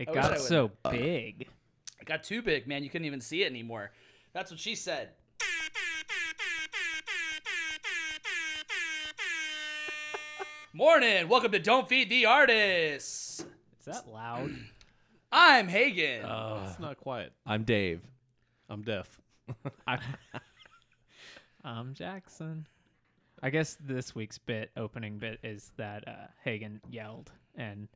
It I got so big. It got too big, man. You couldn't even see it anymore. That's what she said. Morning. Welcome to Don't Feed the Artists. Is that loud? I'm Hagen. It's not quiet. I'm Dave. I'm deaf. I, I'm Jackson. I guess this week's bit, opening bit, is that uh, Hagen yelled, and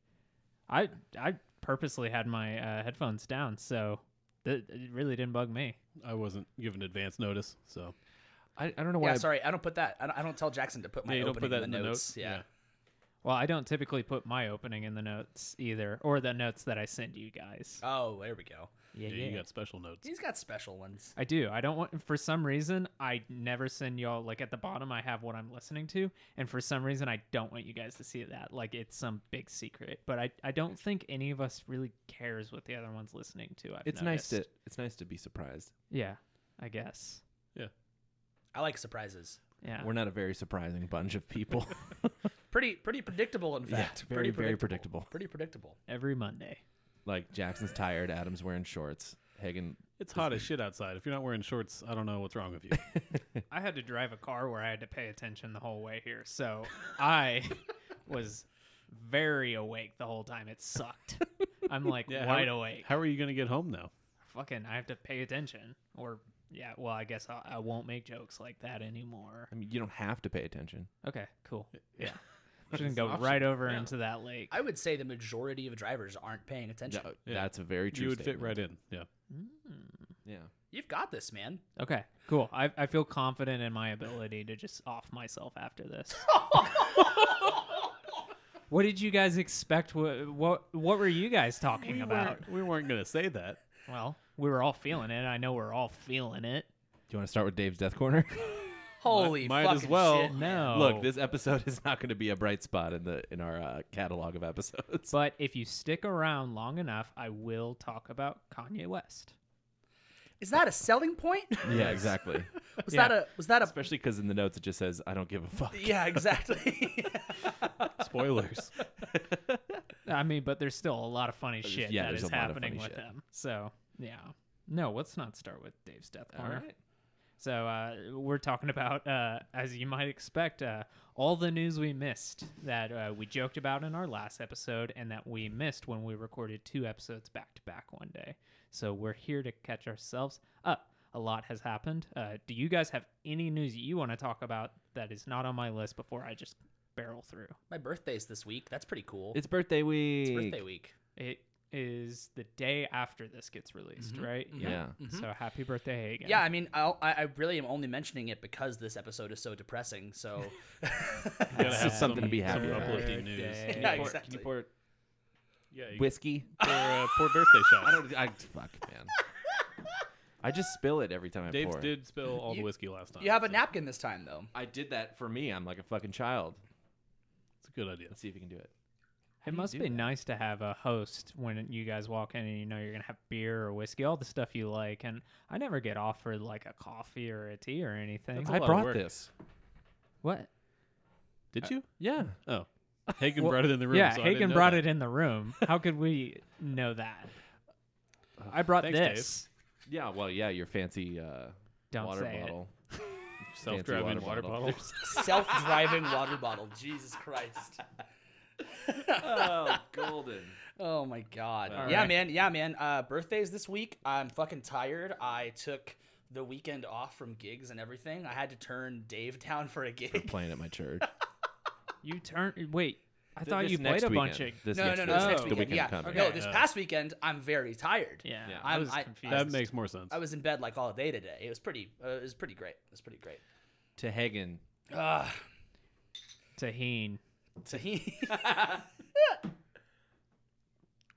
I I purposely had my uh, headphones down, so th- it really didn't bug me. I wasn't given advance notice, so I, I don't know why. yeah, sorry. I don't put that. I don't, I don't tell Jackson to put my yeah, you don't opening put that in the, in the notes. notes. Yeah. Well, I don't typically put my opening in the notes either, or the notes that I send you guys. Oh, there we go. Yeah, Yeah, yeah. you got special notes. He's got special ones. I do. I don't want for some reason I never send y'all like at the bottom I have what I'm listening to and for some reason I don't want you guys to see that like it's some big secret. But I I don't think any of us really cares what the other one's listening to. I've it's nice to it's nice to be surprised. Yeah, I guess. Yeah. I like surprises. Yeah. We're not a very surprising bunch of people. Pretty pretty predictable, in Yeah, fact. very, Pretty very predictable. Pretty predictable. Every Monday. Like Jackson's tired, Adam's wearing shorts. Hagen It's hot as shit outside. If you're not wearing shorts, I don't know what's wrong with you. I had to drive a car where I had to pay attention the whole way here. So I was very awake the whole time. It sucked. I'm like Yeah, wide how, awake. How are you gonna get home now? fucking I have to pay attention or yeah well I guess I, I won't make jokes like that anymore. I mean, you don't have to pay attention. Okay, cool. Yeah. Shouldn't It's go an right over Yeah. into that lake. I would say the majority of drivers aren't paying attention. Yeah, Yeah. That's a very true. you would fit right in. Yeah. Hmm. Yeah. You've got this, man. Okay, cool. I I feel confident in my ability to just off myself after this. what did you guys expect? What what what were you guys talking We about? weren't, we weren't gonna say that. Well, we were all feeling it. I know we're all feeling it. Do you want to start with Dave's Death Corner? Holy might as fucking well. shit. No. Look, this episode is not going to be a bright spot in the in our uh, catalog of episodes. But if you stick around long enough, I will talk about Kanye West. Is that a selling point? yeah, exactly. Was Yeah. that a was that a Especially because in the notes it just says, "I don't give a fuck." Yeah, exactly. Spoilers. I mean, but there's still a lot of funny shit yeah, that there's a lot of happening funny with shit. him. So yeah, no, let's not start with Dave's death All corner. right. So uh, we're talking about, uh, as you might expect, uh, all the news we missed that uh, we joked about in our last episode, and that we missed when we recorded two episodes back to back one day. So we're here to catch ourselves up. A lot has happened. Uh, do you guys have any news you want to talk about that is not on my list before I just barrel through? My birthday's this week. That's pretty cool. It's birthday week. It's birthday week. It is the day after this gets released, right? Yeah. So happy birthday, Hagen. Yeah, I mean, I'll, I I really am only mentioning it because this episode is so depressing. So You gotta have is something to be happy about. uplifting news. Birthday. Can you Yeah, pour- exactly. Can you pour Yeah. You whiskey? pour, uh, pour birthday shots. I don't. I fuck, man. I just spill it every time I Dave pour. did spill all You- the whiskey last time. you have a so napkin this time, though. I did that for me. I'm like a fucking child. It's a good idea. Let's see if you can do it. It must be that? nice to have a host when you guys walk in and you know you're gonna have beer or whiskey, all the stuff you like. And I never get offered like a coffee or a tea or anything. That's a I lot of brought this. what? Did you? Yeah. Oh, Hagen Well, brought it in the room. yeah, so I Hagen didn't know brought that. it in the room. How could we know that? I brought thanks, Dave. this. Yeah. Well, yeah. Your fancy uh, Don't water say it. bottle. Self-driving water water, bottle. bottle. Self-driving water bottle. Jesus Christ. Oh, golden. Oh my god. All yeah, right. man. Yeah, man. Uh, birthdays this week. I'm fucking tired. I took the weekend off from gigs and everything. I had to turn Dave down for a For gig. playing at my church. You turn. Wait, I Th- thought you played a bunch of. This no, next no, no, This next Oh. the weekend. weekend Yeah. coming. No, this past weekend, I'm very tired. Yeah, Yeah. I was I- confused. That makes more sense. I was in bed like all day today. It was pretty. Uh, it was pretty great. It was pretty great. To Hagen. Uh, Tahine. Tahini.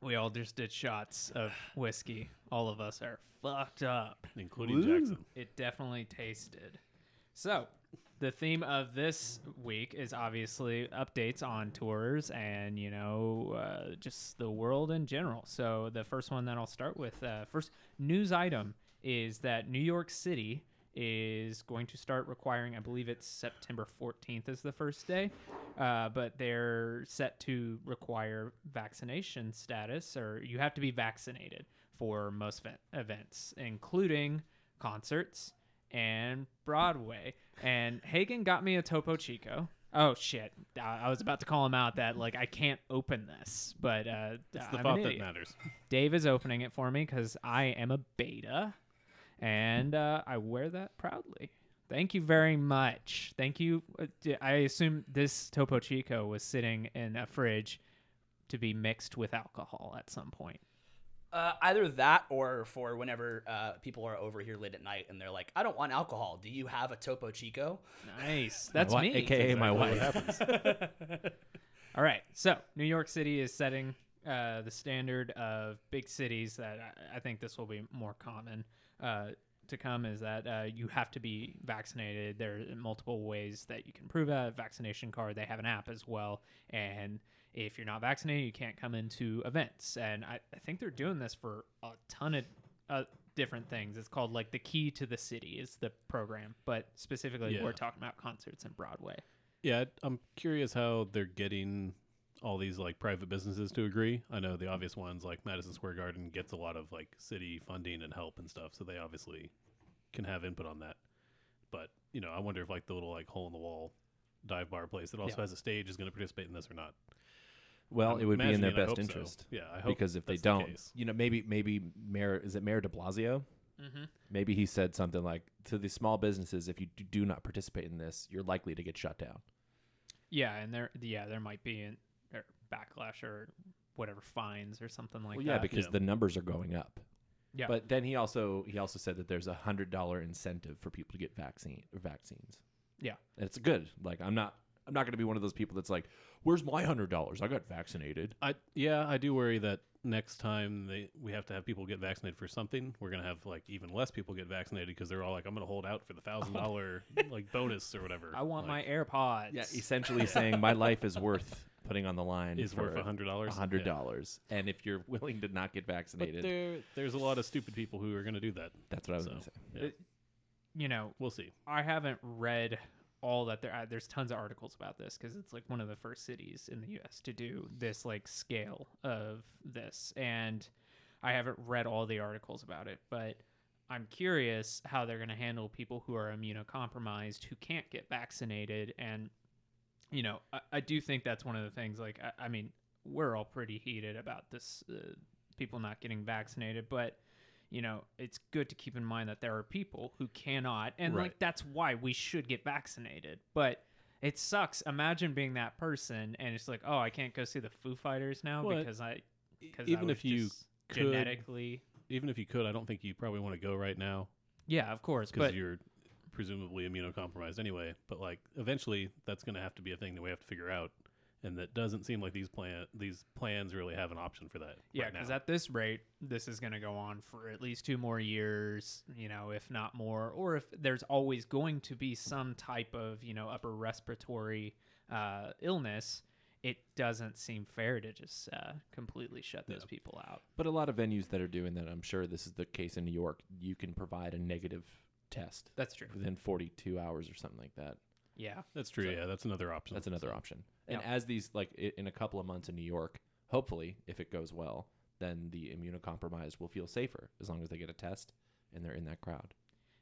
We all just did shots of whiskey. All of us are fucked up. including Jackson. It definitely tasted. So, the theme of this week is obviously updates on tours and, you know, uh, just the world in general. So, the first one that I'll start with, uh, first news item is that New York City is going to start requiring, I believe it's September 14th is the first day, uh, but they're set to require vaccination status, or you have to be vaccinated for most event- events, including concerts and Broadway. And Hagen got me a Topo Chico. Oh shit! I was about to call him out that like I can't open this, but uh, It's the I'm thought that matters. Dave is opening it for me because I am a beta, and uh, I wear that proudly. Thank you very much. Thank you. I assume this Topo Chico was sitting in a fridge to be mixed with alcohol at some point. Uh, either that or for whenever uh, people are over here late at night and they're like, I don't want alcohol. Do you have a Topo Chico? Nice. That's wi- me. AKA my Exactly wife. All right. So New York City is setting uh, the standard of big cities that I, I think this will be more common uh, to come is that uh, you have to be vaccinated. There are multiple ways that you can prove a vaccination card. They have an app as well. And if you're not vaccinated, you can't come into events. And I, I think they're doing this for a ton of uh, different things. It's called like the key to the city is the program, but specifically Yeah. we're talking about concerts and Broadway. Yeah, I'm curious how they're getting all these like private businesses to agree. I know the obvious ones like Madison Square Garden gets a lot of like city funding and help and stuff, so they obviously can have input on that. But you know, I wonder if like the little like hole in the wall dive bar place that also Yeah. has a stage is going to participate in this or not. Well, I'm it would be in their best hope so. interest. Yeah, I hope because if they that's the don't, case. you know, maybe maybe Mayor is it Mayor De Blasio? Mm-hmm. Maybe he said something like to the small businesses, if you do not participate in this, you're likely to get shut down. Yeah, and there, yeah, there might be an or backlash or whatever fines or something like well, yeah, that. because Yeah. the numbers are going up. Yeah. But then he also he also said that there's a hundred dollar incentive for people to get vaccine or vaccines. Yeah. And it's good. Like I'm not I'm not going to be one of those people that's like, "Where's my hundred dollars? I got vaccinated." I yeah, I do worry that next time they we have to have people get vaccinated for something, we're gonna have like even less people get vaccinated because they're all like, I'm gonna hold out for the thousand dollar like bonus or whatever. I want Like, my AirPods. Yeah, essentially saying my life is worth putting on the line is worth a hundred dollars. hundred dollars, and if you're willing to not get But vaccinated, there, there's a lot of stupid people who are gonna do that. that's what I was So going to say. yeah, It- you know, we'll see. I haven't read all that there. There's tons of articles about this because it's like one of the first cities in the U.S. to do this like scale of this, and I haven't read all the articles about it, but I'm curious how they're going to handle people who are immunocompromised who can't get vaccinated, and you know, I, I do think that's one of the things. Like, I, I mean, we're all pretty heated about this, uh, people not getting vaccinated, but you know, it's good to keep in mind that there are people who cannot, and Right. like that's why we should get vaccinated. But it sucks. Imagine being that person, and it's like, oh, I can't go see the Foo Fighters now Well, because I, because even if you could- genetically, Even if you could, I don't think you probably want to go right now yeah, of course, because you're presumably immunocompromised anyway. But like eventually, that's gonna have to be a thing that we have to figure out. And that doesn't seem like these plan these plans really have an option for that. Yeah, because now. at this rate, this is going to go on for at least two more years, you know, if not more. Or if there's always going to be some type of, you know, upper respiratory uh, illness, it doesn't seem fair to just uh, completely shut those Yeah. people out. But a lot of venues that are doing that, I'm sure this is the case in New York. You can provide a negative test That's true. within 42 hours or something like that. Yeah. that's true. so- yeah, that's another option. That's another option. And Yeah. as these, like i- in a couple of months in New York, hopefully, if it goes well, then the immunocompromised will feel safer as long as they get a test and they're in that crowd.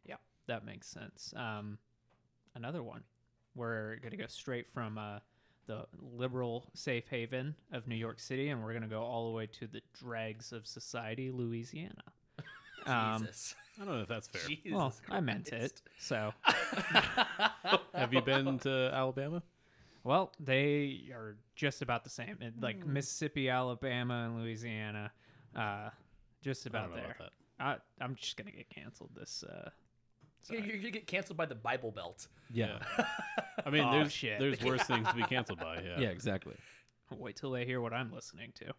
Yeah, that makes sense. Um, another one. We're going to go straight from uh, the liberal safe haven of New York City, and we're going to go all the way to the dregs of society, Louisiana. Um, Jesus. I don't know if that's fair. Jesus well, I meant it. So, Have you been to Alabama? well, they are just about the same. It- Like Hmm. Mississippi, Alabama, and Louisiana, uh, just about don't there. about that. I, I'm just gonna get canceled this. Uh, You, you, you get canceled by the Bible Belt. Yeah. I mean, Aw, there's shit. there's worse things to be canceled by. Yeah. Yeah, exactly. wait till they hear what I'm listening to.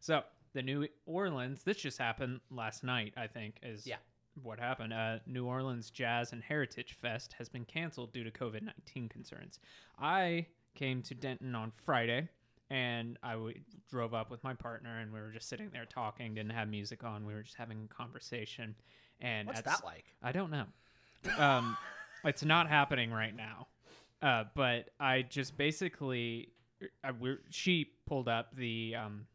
So the New Orleans, this just happened last night, I think, is Yeah. what happened. Uh, New Orleans Jazz and Heritage Fest has been canceled due to COVID 19 concerns. I came to Denton on Friday and I w- drove up with my partner and we were just sitting there talking, didn't have music on. We were just having a conversation. And What's that like? I don't know. Um, it's not happening right now. Uh, but I just basically, I, we're, she pulled up the, um,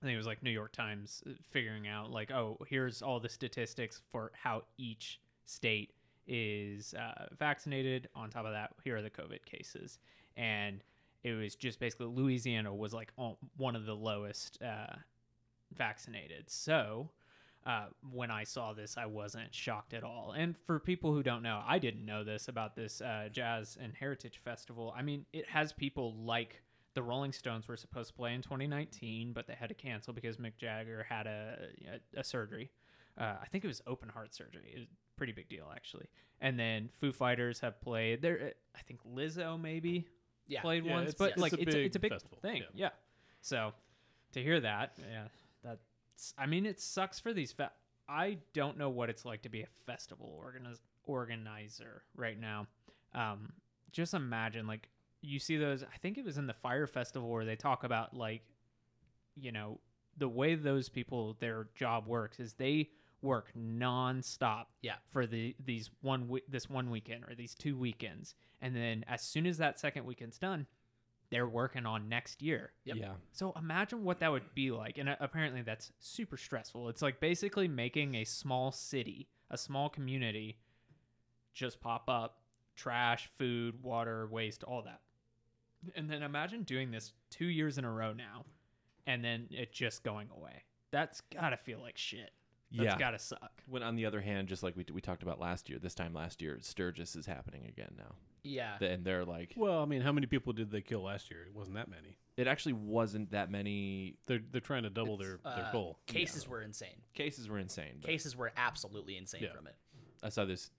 I think it was like New York Times uh, figuring out like, oh, here's all the statistics for how each state is uh, vaccinated. On top of that, here are the COVID cases, and it was just basically Louisiana was like one of the lowest uh, vaccinated. So uh, when I saw this, I wasn't shocked at all. And for people who don't know, I didn't know this about this uh, Jazz and Heritage Festival. I mean, it has people like the Rolling Stones were supposed to play in 2019, but they had to cancel because Mick Jagger had a, a, a surgery. Uh, I think it was open heart surgery. It was a pretty big deal, actually. And then Foo Fighters have played. There, I think Lizzo maybe Yeah. played Yeah, once, it's- but it's like a it's a, big it's a big festival, thing. yeah. Yeah. So to hear that, yeah, that's. I mean, it sucks for these. Fe- I don't know what it's like to be a festival organiz- organizer right now. Um, just imagine like you see those. I think it was in the Fyre Festival where they talk about like, you know, the way those people their job works is they work nonstop Yeah. for the these one we- this one weekend or these two weekends and then as soon as that second weekend's done they're working on next year Yep. Yeah. so imagine what that would be like and uh, apparently that's super stressful it's like basically making a small city a small community just pop up trash food water waste all that and then imagine doing this two years in a row now and then it just going away that's gotta feel like shit that's yeah. gotta suck When on the other hand, just like we we talked about last year, this time last year, Sturgis is happening again now, Yeah. and they're like, Well, I mean, how many people did they kill last year? It wasn't that many. it actually wasn't that many They're they're trying to double their, their Uh, goal. Cases were insane. cases. Were insane. But Cases were absolutely insane Yeah. from it. I saw this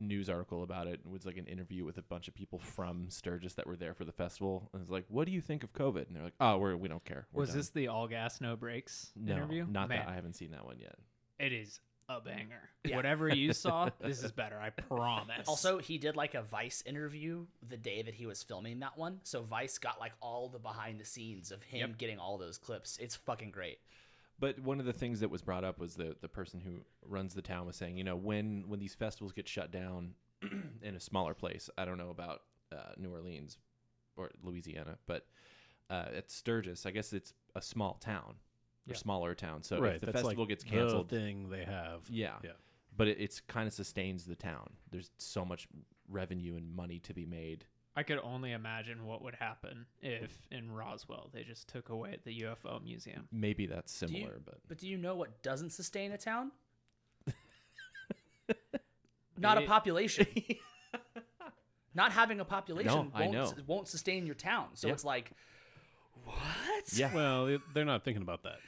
news article about it. It was like an interview with a bunch of people from Sturgis that were there for the festival. And it's like, what do you think of COVID? And they're like, oh, we're, we don't care. We're was done." this the all gas no brakes no, interview Not Man, that. I haven't seen that one yet. it is a banger. Yeah. Whatever you saw, this is better. I promise. Also, he did like a Vice interview the day that he was filming that one. So Vice got like all the behind the scenes of him getting all those clips. It's fucking great. But one of the things that was brought up was the the person who runs the town was saying, you know, when when these festivals get shut down in a smaller place, I don't know about uh, New Orleans or Louisiana, but uh, at Sturgis, I guess it's a small town or Yeah. smaller town. So right. if the festival like gets canceled, the thing they have. yeah, Yeah. but it, it's kind of sustains the town. There's so much revenue and money to be made. I could only imagine what would happen if in Roswell they just took away the UFO museum. Maybe that's you- similar, but But do you know what doesn't sustain a town? Not a population. Not having a population No, I won't, know. won't sustain your town. So Yeah. it's like, what? yeah, Well, they're not thinking about that.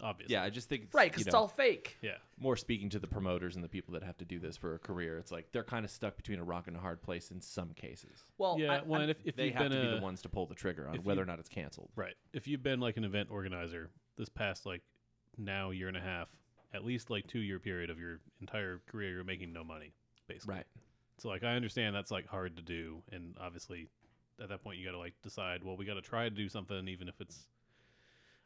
Obviously. yeah. I just think it's, Right, you because it's know, all fake. Yeah. more speaking to the promoters and the people that have to do this for a career. It's like they're kind of stuck between a rock and a hard place in some cases. Well, yeah. I, well, I'm- and if, if they you've have been to be the ones to pull the trigger on if whether you- or not it's canceled. Right. If you've been like an event organizer this past like now year and a half, at least like two year period of your entire career, you're making no money, basically. Right. So like I understand that's like hard to do, and obviously at that point you got to like decide. Well, we got to try to do something, even if it's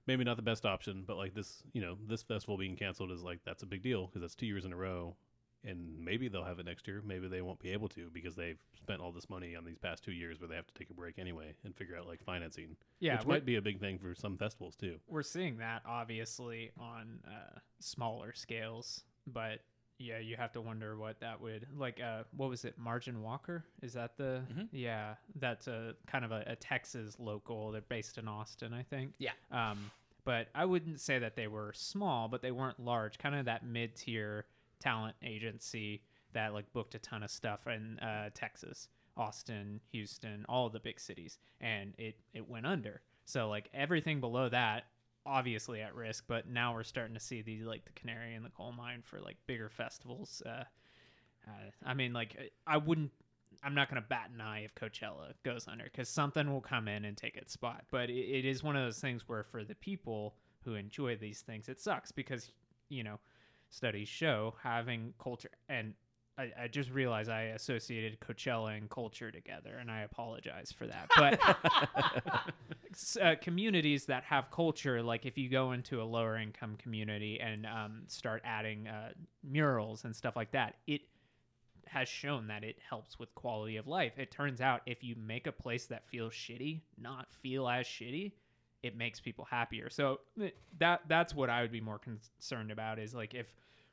maybe not the best option. But like this, you know, this festival being canceled is like that's a big deal because that's two years in a row, and maybe they'll have it next year. Maybe they won't be able to because they've spent all this money on these past two years where they have to take a break anyway and figure out like financing, Yeah, which might be a big thing for some festivals too. we're seeing that obviously on uh, smaller scales, but yeah, you have to wonder what that would like. Uh, what was it, Margin Walker? Is that the? Mhm. Yeah, that's a kind of a, a Texas local. They're based in Austin, I think. Yeah. Um, but I wouldn't say that they were small, but they weren't large. Kind of that mid-tier talent agency that like booked a ton of stuff in uh, Texas, Austin, Houston, all the big cities, and it it went under. So like everything below that, obviously at risk. But now we're starting to see the like the canary in the coal mine for like bigger festivals. Uh, uh, I mean, like I wouldn't. I'm not going to bat an eye if Coachella goes under because something will come in and take its spot. But it, it is one of those things where for the people who enjoy these things, it sucks because you know studies show having culture and I, I just realized I associated Coachella and culture together, and I apologize for that. But uh, communities that have culture, like if you go into a lower income community and um, start adding uh, murals and stuff like that, it has shown that it helps with quality of life. It turns out if you make a place that feels shitty not feel as shitty, it makes people happier. So that that's what I would be more concerned about is like if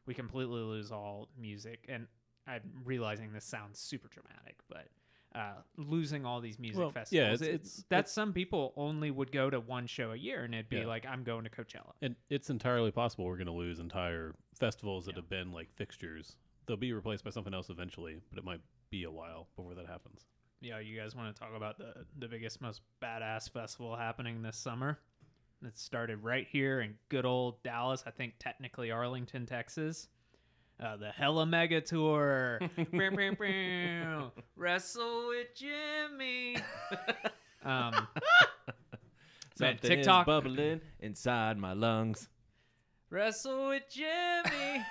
we completely lose all music and I'm realizing this sounds super dramatic, but uh, losing all these music Well, yeah, festivals, it's- it's, it's- that some people only would go to one show a year and it'd be Yeah. like I'm going to Coachella. And it's entirely possible we're going to lose entire festivals that Yeah. have been like fixtures. They'll be replaced by something else eventually, but it might be a while before that happens. Yeah, you guys want to talk about the the biggest, most badass festival happening this summer? It started right here in good old Dallas. I think technically Arlington, Texas. Uh, the Hella Mega Tour. Wrestle with Jimmy. um, man, Something is bubbling inside my lungs. Wrestle with Jimmy.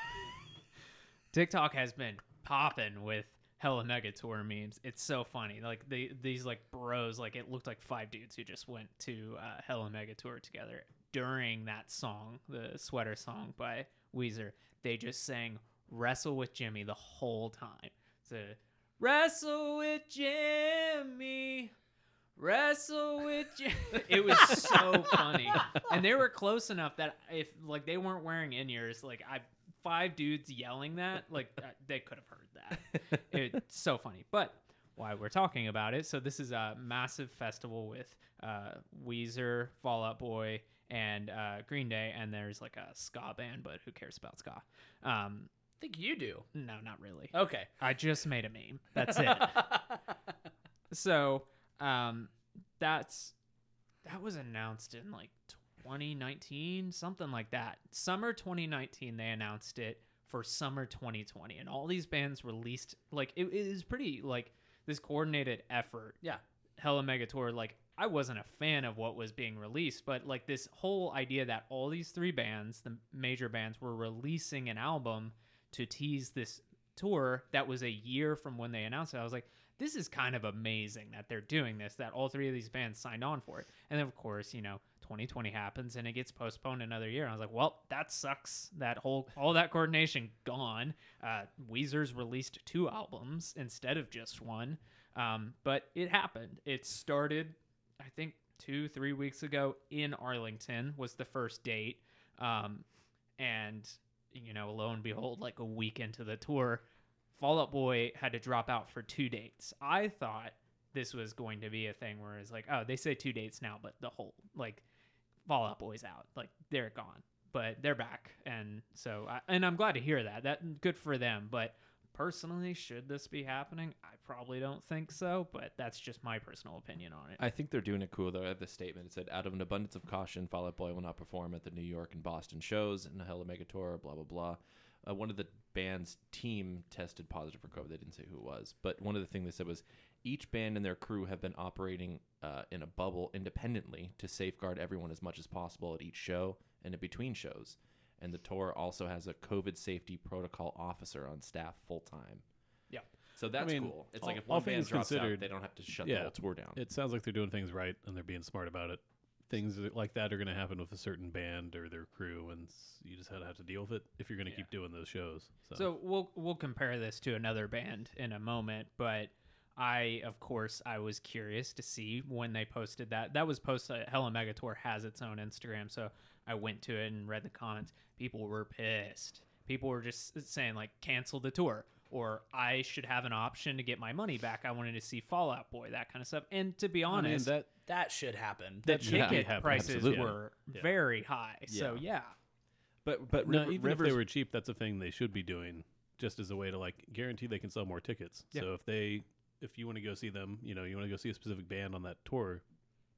TikTok has been popping with Hella Mega Tour memes. It's so funny. Like the these like bros, like it looked like five dudes who just went to uh, Hella Mega Tour together during that song, the sweater song by Weezer. They just sang "Wrestle with Jimmy" the whole time. So wrestle with Jimmy. Wrestle with Jimmy. It was so funny, and they were close enough that if like they weren't wearing in ears, like I five dudes yelling that, like uh, they could have heard that. It's so funny. But why we're talking about it? So this is a massive festival with uh, Weezer, Fall Out Boy, and uh, Green Day, and there's like a ska band, but who cares about ska? Um, think you do. no, not really. Okay. I just made a meme. That's it. so um that's that was announced in like 2019 something like that summer 2019 they announced it for summer 2020 and all these bands released like it, it is pretty like this coordinated effort yeah. Hella Mega Tour, like I wasn't a fan of what was being released, but like this whole idea that all these three bands, the major bands, were releasing an album to tease this tour that was a year from when they announced it. I was like, this is kind of amazing that they're doing this, that all three of these bands signed on for it. And then of course, you know, 2020 happens and it gets postponed another year. And I was like, well, that sucks. That whole all that coordination gone. Uh, Weezer's released two albums instead of just one. Um, but it happened. It started, I think, two, three weeks ago in Arlington was the first date. Um, and, you know, lo and behold, like a week into the tour, Fall Out Boy had to drop out for two dates. I thought this was going to be a thing where it's like, oh, they say two dates now, but the whole, like, Fall Out Boy's out. Like, they're gone. But they're back. And so, I, and I'm glad to hear that. That good for them. But personally, should this be happening? I probably don't think so, but that's just my personal opinion on it. I think they're doing it cool though. The statement, it said, "Out of an abundance of caution, Fall Out Boy will not perform at the New York and Boston shows and the Hella Mega Tour." Blah blah blah. Uh, one of the band's team tested positive for COVID. They didn't say who it was, but one of the things they said was each band and their crew have been operating uh, in a bubble independently to safeguard everyone as much as possible at each show and in between shows. And the tour also has a COVID safety protocol officer on staff full time. Yeah. So that's mean, cool. It's all- like if all one band things drops out, they don't have to shut yeah, the whole tour down. It sounds like they're doing things right and they're being smart about it. Things like that are going to happen with a certain band or their crew, and you just have to deal with it if you're going to Yeah. keep doing those shows. So, So we'll we'll compare this to another band in a moment, but I of course I was curious to see when they posted that. That was posted. Uh, Hella Mega Tour has its own Instagram, so I went to it and read the comments. People were pissed. People were just uh, saying like cancel the tour or I should have an option to get my money back. I wanted to see Fall Out Boy, that kind of stuff. And to be I mean, honest, that That should happen. the that should be ticket happening. prices Absolutely. were Yeah. very high. So Yeah. yeah. but but no, River- even if they were cheap, that's a thing they should be doing, just as a way to like guarantee they can sell more tickets. Yeah. So if they, if you want to go see them, you know, you want to go see a specific band on that tour,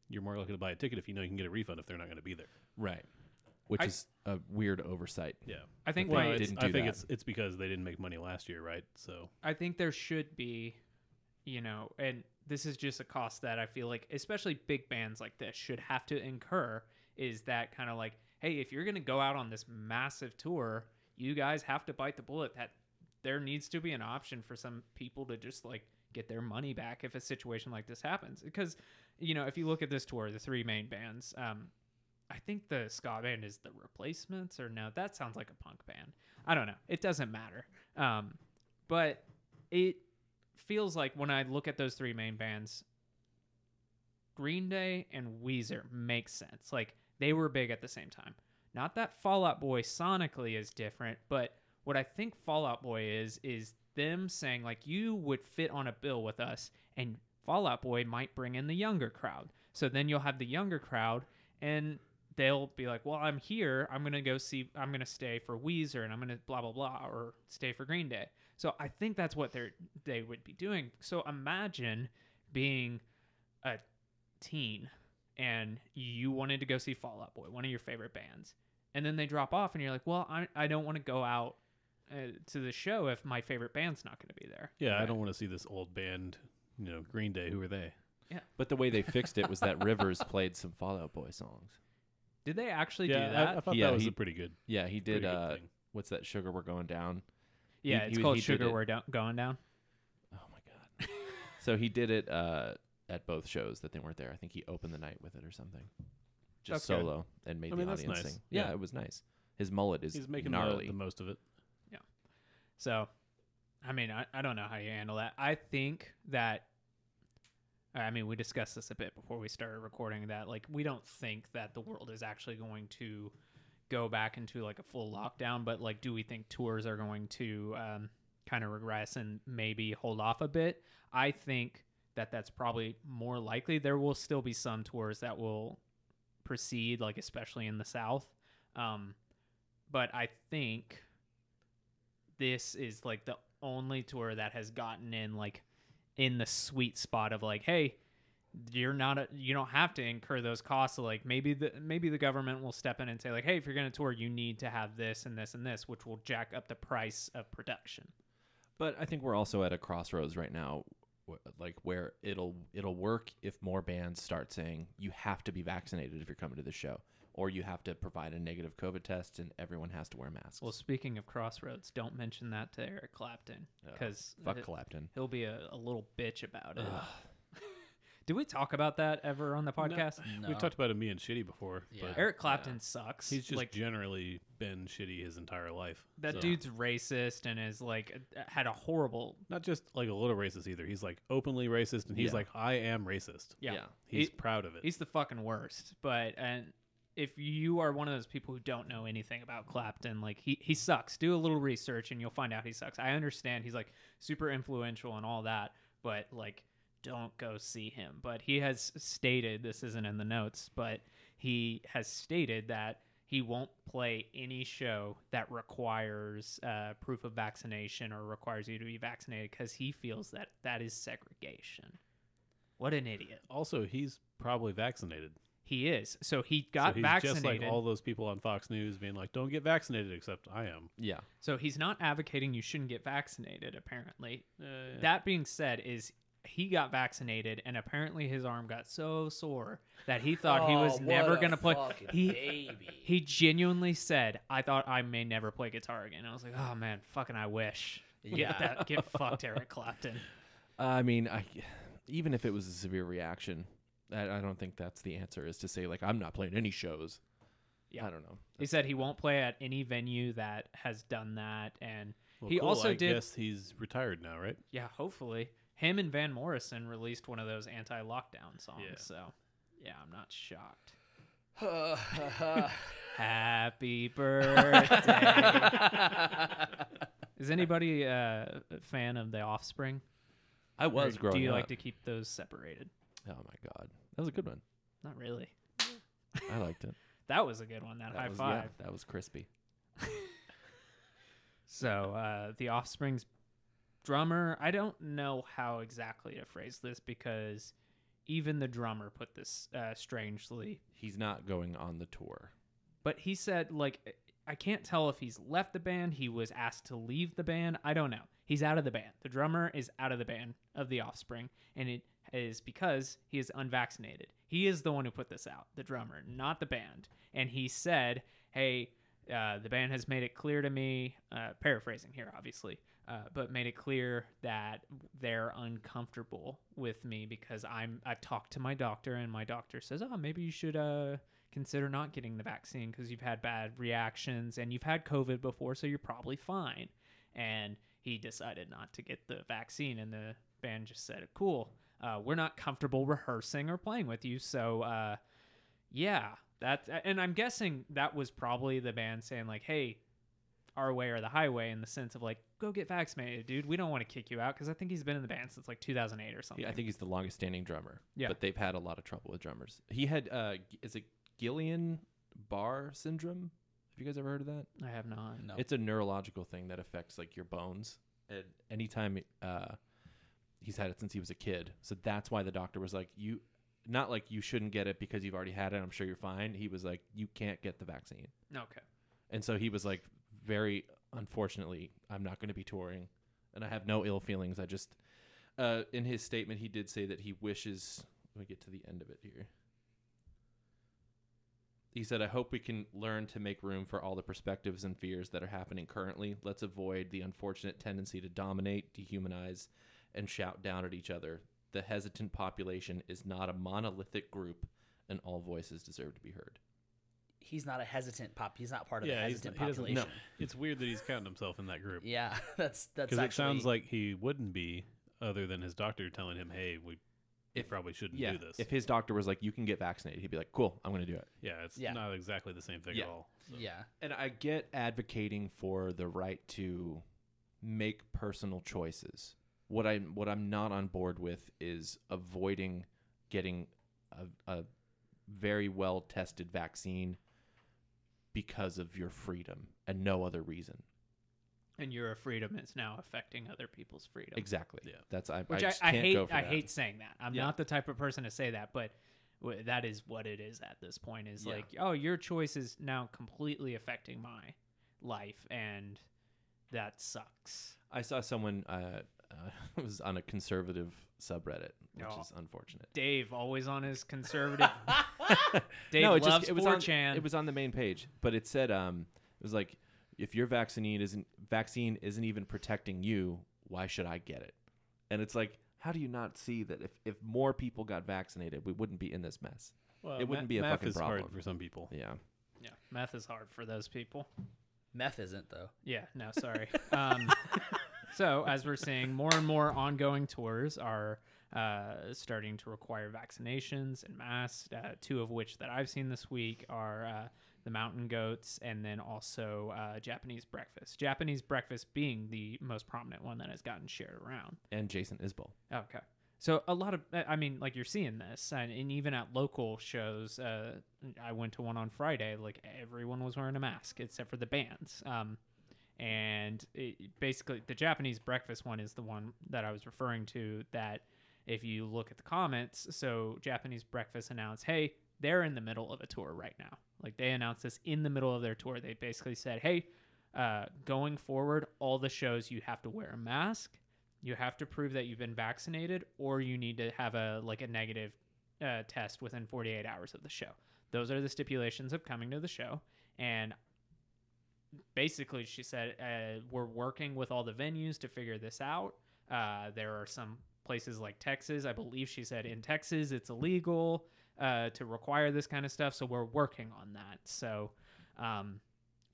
you're more likely to buy a ticket if you know you can get a refund if they're not going to be there. right, which I- is a weird oversight. Yeah, I think They well, they it's, didn't do that, I think that. it's it's because they didn't make money last year, right? So I think there should be, you know, and this is just a cost that I feel like, especially big bands like this, should have to incur. Is that kind of like, hey, if you're going to go out on this massive tour, you guys have to bite the bullet that there needs to be an option for some people to just like get their money back if a situation like this happens. Because, you know, if you look at this tour, the three main bands, um, I think the ska band is the replacements, or no, that sounds like a punk band. I don't know. It doesn't matter. Um, but it feels like when I look at those three main bands, Green Day and Weezer make sense. Like they were big at the same time. Not that Fall Out Boy sonically is different, but what I think Fall Out Boy is is them saying like you would fit on a bill with us and Fall Out Boy might bring in the younger crowd. So then you'll have the younger crowd and they'll be like, "Well, I'm here. I'm going to go see I'm going to stay for Weezer and I'm going to blah blah blah or stay for Green Day." So I think that's what they're they would be doing. So imagine being a teen and you wanted to go see Fall Out Boy, one of your favorite bands, and then they drop off, and you're like, well, I, I don't want to go out uh, to the show if my favorite band's not going to be there. Yeah, I don't want to see this old band. You know, Green Day. Who are they? Yeah. But the way they fixed it was that Rivers played some Fall Out Boy songs. Did they actually yeah, do that? I, I thought Yeah, that was he- a pretty good. Yeah, he did. Uh, what's that? Sugar, we're going down. yeah, he- it's he- called he Sugar. We're Do- Going Down. Oh my god. so he did it uh, at both shows that they weren't there. I think he opened the night with it or something. Just That's good. solo and made I mean, the that's audience nice. sing. Yeah, Yeah. it was nice. His mullet is He's making the, the most of it. So, I mean, I, I don't know how you handle that. I think that, I mean, we discussed this a bit before we started recording that, like, we don't think that the world is actually going to go back into like a full lockdown, but like, do we think tours are going to um, kind of regress and maybe hold off a bit? I think that that's probably more likely. There will still be some tours that will proceed, like, especially in the South. Um, but I think this is like the only tour that has gotten in like in the sweet spot of like hey you're not a, you don't have to incur those costs. Like maybe the maybe the government will step in and say like hey if you're going to tour you need to have this and this and this which will jack up the price of production. But I think we're also at a crossroads right now, like where it'll it'll work if more bands start saying you have to be vaccinated if you're coming to the show, or you have to provide a negative COVID test and everyone has to wear masks. well speaking of crossroads don't mention that to eric clapton because Fuck Clapton. he'll be a, a little bitch about it did we talk about that ever on the podcast No. We've talked about him being shitty before, Yeah. but eric clapton sucks he's just like generally been shitty his entire life. That So- dude's racist and is like had a horrible. not just like a little racist either. He's like openly racist, and he's Yeah. like, I am racist. Yeah, Yeah. He's He- proud of it. he's the fucking worst. But and if you are one of those people who don't know anything about Clapton, like he he sucks. Do a little research and you'll find out he sucks. I understand he's like super influential and all that, but like don't go see him. But he has stated this isn't in the notes, but he has stated that he won't play any show that requires uh, proof of vaccination or requires you to be vaccinated because he feels that that is segregation. What an idiot. also, he's probably vaccinated. He is. So he got so he's vaccinated. just like all those people on Fox News being like, "Don't get vaccinated," except I am. Yeah. so he's not advocating you shouldn't get vaccinated. Apparently, Uh, that being said, is he got vaccinated and apparently his arm got so sore that he thought he Oh, was never gonna play. fucking He baby. he genuinely said, "I thought I may never play guitar again." I was like, "Oh man, fucking I wish." Get Yeah. that, get fucked, Eric Clapton. I mean, I even if it was a severe reaction, I, I don't think that's the answer. Is to say like I'm not playing any shows. Yeah. I don't know. He said he won't play at any venue that has done that, and well, he cool. also I did. guess he's retired now, right? Yeah, hopefully. Him and Van Morrison released one of those anti-lockdown songs, Yeah. so yeah, I'm not shocked. Happy birthday. Is anybody uh, a fan of The Offspring? I was Or growing Do you up. like to keep those separated? Oh my god, that was a good one. Not really. I liked it. That was a good one. That, That high was, five. Yeah, that was crispy. So uh, the Offspring's drummer, I don't know how exactly to phrase this because even the drummer put this uh, strangely. He's not going on the tour. But he said like I can't tell if he's left the band, he was asked to leave the band. I don't know. He's out of the band. The drummer is out of the band of the Offspring, and it is because he is unvaccinated. He is the one who put this out, the drummer, not the band. And he said, "Hey, uh, the band has made it clear to me, uh, paraphrasing here, obviously, uh, but made it clear that they're uncomfortable with me because I'm. I've talked to my doctor, and my doctor says, oh, maybe you should uh, consider not getting the vaccine because you've had bad reactions and you've had COVID before, so you're probably fine. And he decided not to get the vaccine, and the band just said, "Cool, uh, we're not comfortable rehearsing or playing with you." So, uh, yeah, that, and I'm guessing that was probably the band saying like, "Hey." Our way or the highway, in the sense of like, go get vaccinated, dude. We don't want to kick you out because I think he's been in the band since like 2008 or something. Yeah, I think he's the longest standing drummer. Yeah. But they've had a lot of trouble with drummers. He had uh is it Gillian Barr syndrome? Have you guys ever heard of that? I have not. No. It's a neurological thing that affects like your bones. And anytime uh he's had it since he was a kid. So that's why the doctor was like, You not like you shouldn't get it because you've already had it, I'm sure you're fine. He was like, You can't get the vaccine. Okay. And so he was like, very unfortunately, I'm not going to be touring, and I have no ill feelings. I just, uh, in his statement, he did say that he wishes. Let me get to the end of it here. He said, I hope we can learn to make room for all the perspectives and fears that are happening currently. Let's avoid the unfortunate tendency to dominate, dehumanize, and shout down at each other. The hesitant population is not a monolithic group, and all voices deserve to be heard. He's not a hesitant pop. He's not part of Yeah, the hesitant not- he population. no. It's weird that he's counting himself in that group Yeah, that's that's because actually. it sounds like he wouldn't be, other than his doctor telling him, "Hey, we, we If- probably shouldn't Yeah, do this." if his doctor was like, "You can get vaccinated," he'd be like, "Cool, I'm going to do it." yeah, it's Yeah. not exactly the same thing Yeah. at all. so. yeah, And I get advocating for the right to make personal choices. What I what I'm not on board with is avoiding getting a, a very well tested vaccine because of your freedom and no other reason. And your freedom is now affecting other people's freedom. Exactly. Yeah. That's I. Which I, I, I, hate. I hate saying that. I'm Yeah. not the type of person to say that, but w- that is what it is at this point. Is Yeah. like, oh, your choice is now completely affecting my life, and that sucks. I saw someone uh, uh, was on a conservative subreddit, which Oh. is unfortunate. Dave always on his conservative. Dave no, it loves just it was on 4chan. it was on the main page, but it said um it was like if your vaccine isn't vaccine isn't even protecting you, why should I get it? And it's like how do you not see that if, if more people got vaccinated, we wouldn't be in this mess? Well, It wouldn't ma- be a math fucking is hard problem. for some people. Yeah. yeah, meth is hard for those people. meth isn't though. Yeah, no, sorry. um, so, as we're seeing, more and more ongoing tours are uh, starting to require vaccinations and masks. Uh, two of which that I've seen this week are uh, the Mountain Goats and then also uh, Japanese Breakfast. Japanese Breakfast being the most prominent one that has gotten shared around. And Jason Isbell. Okay. So a lot of, I mean, like you're seeing this, and, and even at local shows, uh, I went to one on Friday. Like everyone was wearing a mask except for the bands. Um, and it, basically, the Japanese breakfast one is the one that I was referring to. That if you look at the comments, so Japanese breakfast announced, hey, they're in the middle of a tour right now. Like they announced this in the middle of their tour. They basically said, hey, uh, going forward, all the shows you have to wear a mask you have to prove that you've been vaccinated or you need to have a like a negative uh, test within 48 hours of the show those are the stipulations of coming to the show and basically she said uh, we're working with all the venues to figure this out uh, there are some places like texas i believe she said in texas it's illegal uh, to require this kind of stuff so we're working on that so um,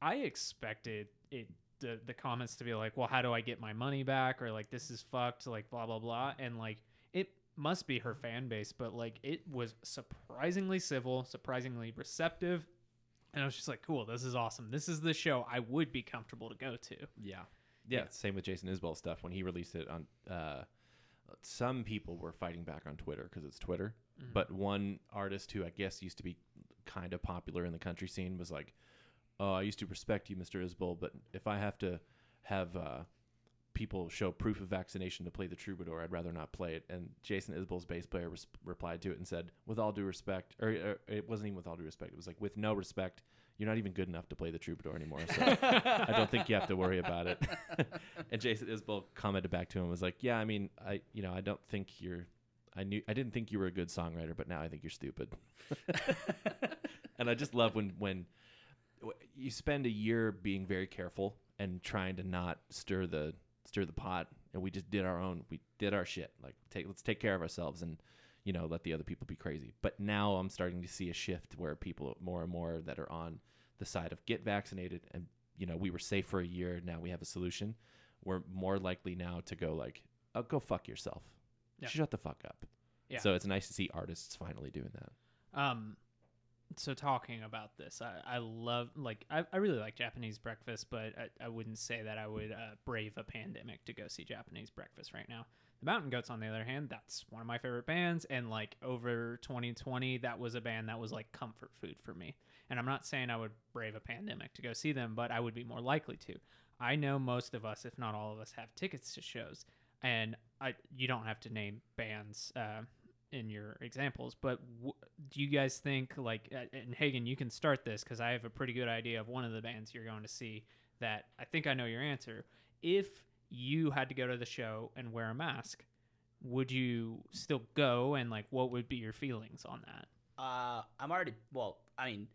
i expected it the, the comments to be like, well, how do I get my money back? Or like, this is fucked, like, blah, blah, blah. And like, it must be her fan base, but like, it was surprisingly civil, surprisingly receptive. And I was just like, cool, this is awesome. This is the show I would be comfortable to go to. Yeah. Yeah. Same with Jason Isbell stuff when he released it on. Uh, some people were fighting back on Twitter because it's Twitter, Mhm. but one artist who I guess used to be kind of popular in the country scene was like, "Oh, I used to respect you, Mr. Isbell, but if I have to have uh, people show proof of vaccination to play the troubadour, I'd rather not play it." And Jason Isbell's bass player res- replied to it and said, "With all due respect, or, or it wasn't even with all due respect. It was like with no respect." You're not even good enough to play the troubadour anymore. So I don't think you have to worry about it. and Jason Isbell commented back to him was like, "Yeah, I mean, I you know, I don't think you're I knew I didn't think you were a good songwriter, but now I think you're stupid." and I just love when when you spend a year being very careful and trying to not stir the stir the pot and we just did our own we did our shit like take let's take care of ourselves and you know let the other people be crazy but now i'm starting to see a shift where people more and more that are on the side of get vaccinated and you know we were safe for a year now we have a solution we're more likely now to go like, oh, go fuck yourself. Yeah. Shut the fuck up. Yeah. So it's nice to see artists finally doing that. Um, so talking about this, I, I love like I, I really like Japanese breakfast, but I, I wouldn't say that I would uh, brave a pandemic to go see Japanese breakfast right now. The Mountain Goats, on the other hand, that's one of my favorite bands, and like over 2020, that was a band that was like comfort food for me. And I'm not saying I would brave a pandemic to go see them, but I would be more likely to. I know most of us, if not all of us, have tickets to shows, and I you don't have to name bands. Uh, in your examples, but w- do you guys think like and Hagen, you can start this because I have a pretty good idea of one of the bands you're going to see that I think I know your answer. If you had to go to the show and wear a mask, would you still go? And like, what would be your feelings on that? Uh, I'm already well. I mean,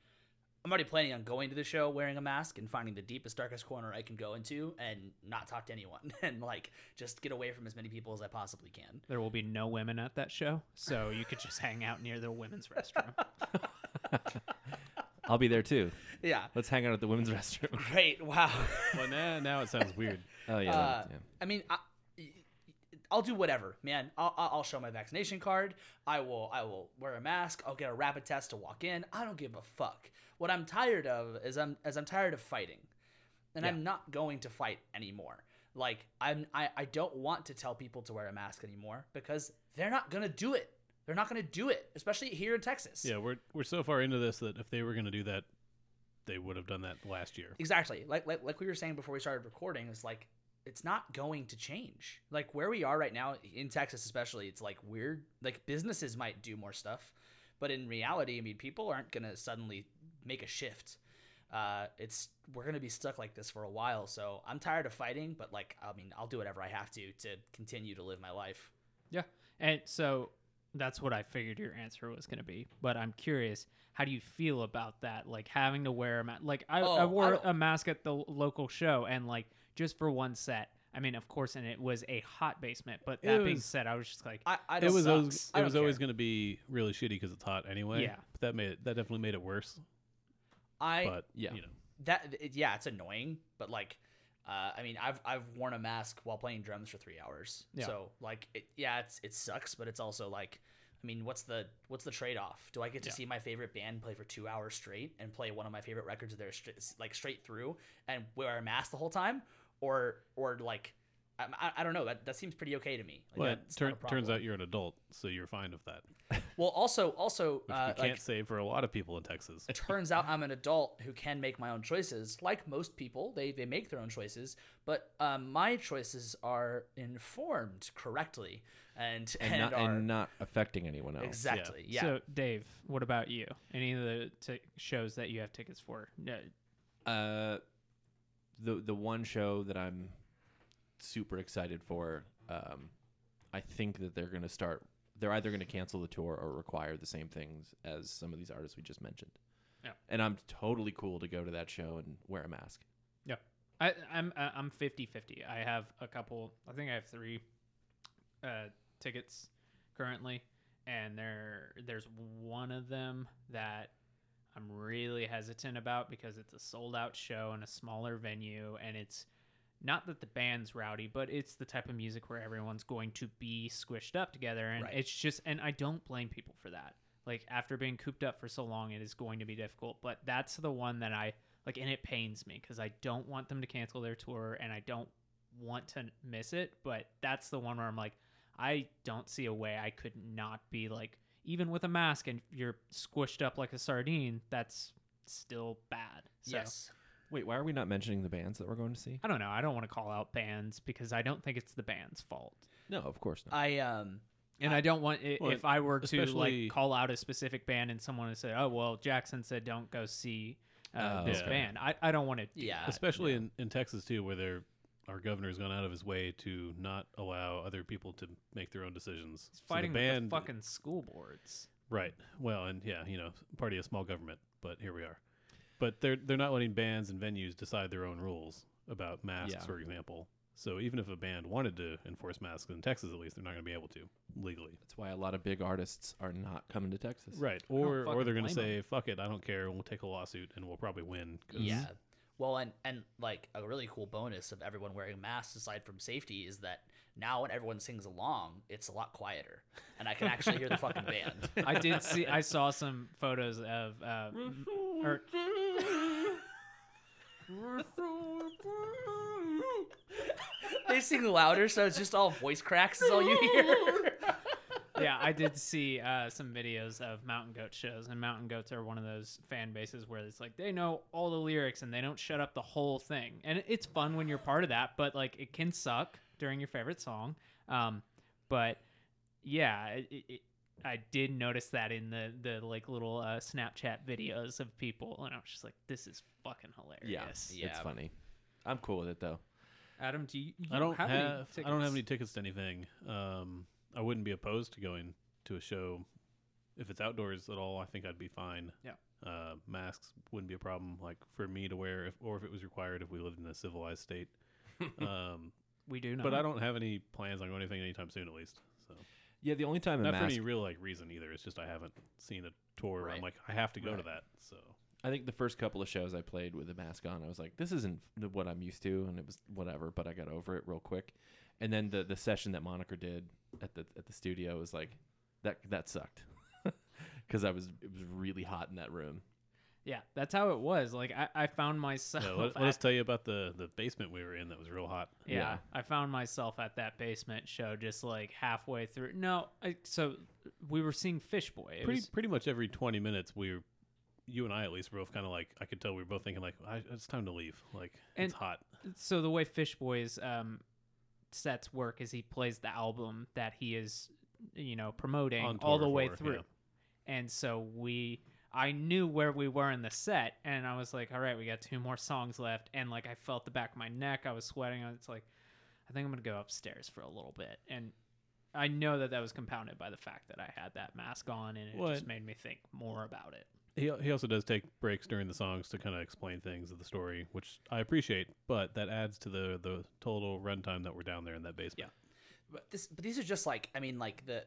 I'm already planning on going to the show wearing a mask and finding the deepest, darkest corner I can go into and not talk to anyone and like just get away from as many people as I possibly can. There will be no women at that show, so you could just hang out near the women's restroom. I'll be there too. Yeah. Let's hang out at the women's restroom. Great. Wow. Well, now now it sounds weird. Oh yeah. Uh, yeah. I mean, I, I'll do whatever, man. I'll, I'll I'll show my vaccination card. I will I will wear a mask. I'll get a rapid test to walk in. I don't give a fuck. What I'm tired of is I'm as I'm tired of fighting, and I'm not going to fight anymore. Like I'm I, I don't want to tell people to wear a mask anymore because they're not gonna do it. They're not gonna do it, especially here in Texas. Yeah, we're we're so far into this that if they were going to do that, they would have done that last year. Exactly. Like, like like we were saying before we started recording, it's like it's not going to change. Like where we are right now in Texas, especially, it's like weird. Like businesses might do more stuff, but in reality, I mean, people aren't gonna suddenly make a shift. Uh, it's we're gonna be stuck like this for a while. So I'm tired of fighting, but like I mean, I'll do whatever I have to to continue to live my life. Yeah. And so that's what I figured your answer was going to be. But I'm curious, how do you feel about that? Like having to wear a mask? Like I, Oh, I I wore don't- a mask at the local show and like just for one set. I mean, of course, and it was a hot basement. But It that being said, I was just like, I, I It was sucks. always, it don't was always going to be really shitty because it's hot anyway. Yeah. but that made it, that definitely made it worse. I But yeah. you know, that it, yeah, it's annoying, but like, uh, I mean, I've I've worn a mask while playing drums for three hours. Yeah. So like, it, yeah, it's it sucks, but it's also like, I mean, what's the what's the trade off? Do I get to Yeah. see my favorite band play for two hours straight and play one of my favorite records of theirs like straight through and wear a mask the whole time, or or like, I, I, I don't know. That that seems pretty okay to me. Like, well, it not turn, a turns out you're an adult, so you're fine with that. Well, also also Which uh, you can't like, say for a lot of people in Texas. it turns out I'm an adult who can make my own choices. Like most people, they, they make their own choices, but um, my choices are informed correctly and And, and, not, are and not affecting anyone else. exactly yeah. So, Dave, what about you? Any of the t- shows that you have tickets for? No, Uh, the the one show that I'm super excited for, um, I think that they're gonna start. They're either gonna cancel the tour or require the same things as some of these artists we just mentioned. Yeah. And I'm totally cool to go to that show and wear a mask. Yeah. I, I'm I'm 50-50. I have a couple. I think I have three uh, tickets currently, and there there's one of them that I'm really hesitant about because it's a sold out show in a smaller venue, and it's not that the band's rowdy, but it's the type of music where everyone's going to be squished up together, and Right. it's just and I don't blame people for that. Like after being cooped up for so long, it is going to be difficult. But that's the one that I like, and it pains me because I don't want them to cancel their tour, and I don't want to miss it. But that's the one where I'm like, I don't see a way I could not be like, even with a mask and you're squished up like a sardine. That's still bad. So, yes. Wait, why are we not mentioning the bands that we're going to see? I don't know. I don't want to call out bands because I don't think it's the band's fault. No, of course not. I um And I, don't want i Well, if I were to especially- like call out a specific band and someone would say, "Oh, well, Jackson said don't go see uh, Oh, this okay. band." I, I don't want to. Do Yeah. that. Especially in, in Texas too, where they're our governor's gone out of his way to not allow other people to make their own decisions. He's So the fighting band, with the fucking school boards. right? Well, and yeah, you know, party of small government, but here we are. But they're they're not letting bands and venues decide their own rules about masks, Yeah. for example. So even if a band wanted to enforce masks in Texas, at least they're not going to be able to legally. That's why a lot of big artists are not coming to Texas. Right. Or or they're going to blame say, "Fuck it, I don't care. We'll take a lawsuit and we'll probably win." 'cause- yeah. Well, and and like a really cool bonus of everyone wearing masks aside from safety is that now when everyone sings along, it's a lot quieter, and I can actually hear the fucking band. I did see. I saw some photos of. Uh, m- or, they sing louder, so it's just all voice cracks is all you hear. yeah, I did see uh, some videos of mountain goat shows, and mountain goats are one of those fan bases where it's like they know all the lyrics and they don't shut up the whole thing, and it's fun when you're part of that, but like it can suck during your favorite song. Um, but yeah, it, it, I did notice that in the the like little uh, Snapchat videos of people, and I was just like, this is fucking hilarious. Yeah. it's funny. I'm cool with it though. Adam, do you? you I don't have, any I don't have tickets? any tickets to anything. Um, I wouldn't be opposed to going to a show if it's outdoors at all. I think I'd be fine. Yeah. Uh, masks wouldn't be a problem, like for me to wear, if, or if it was required if we lived in a civilized state. um, We do know, but I don't have any plans on going anything anytime soon, at least. So Yeah, the only time a not for mask. any real like reason either. It's just I haven't seen a tour. Where I'm like I have to go to Right. that. So I think the first couple of shows I played with a mask on, I was like, this isn't what I'm used to, and it was whatever. But I got over it real quick. And then the the session that Moniker did at the at the studio was like, that that sucked, because I was it was really hot in that room. Yeah, that's how it was. Like I, I found myself. yeah, let, us tell you about the the basement we were in that was real hot. yeah, yeah. I found myself at that basement show just like halfway through. No, I, so we were seeing Fishboy. It pretty was- pretty much every 20 minutes we were you and I at least were both kind of like I could tell we were both thinking like I, it's time to leave like it's hot so the way Fishboy's um, sets work is he plays the album that he is, you know, promoting all the way for, through. yeah. And so we, I knew where we were in the set, and I was like, all right, we got two more songs left, and like I felt the back of my neck, I was sweating. and It's like, I think I'm gonna go upstairs for a little bit, and I know that that was compounded by the fact that I had that mask on, and it What? just made me think more about it. he, he also does take breaks during the songs to kind of explain things of the story which I appreciate but that adds to the the total runtime that we're down there in that basement Yeah. But this, but these are just like, I mean, like the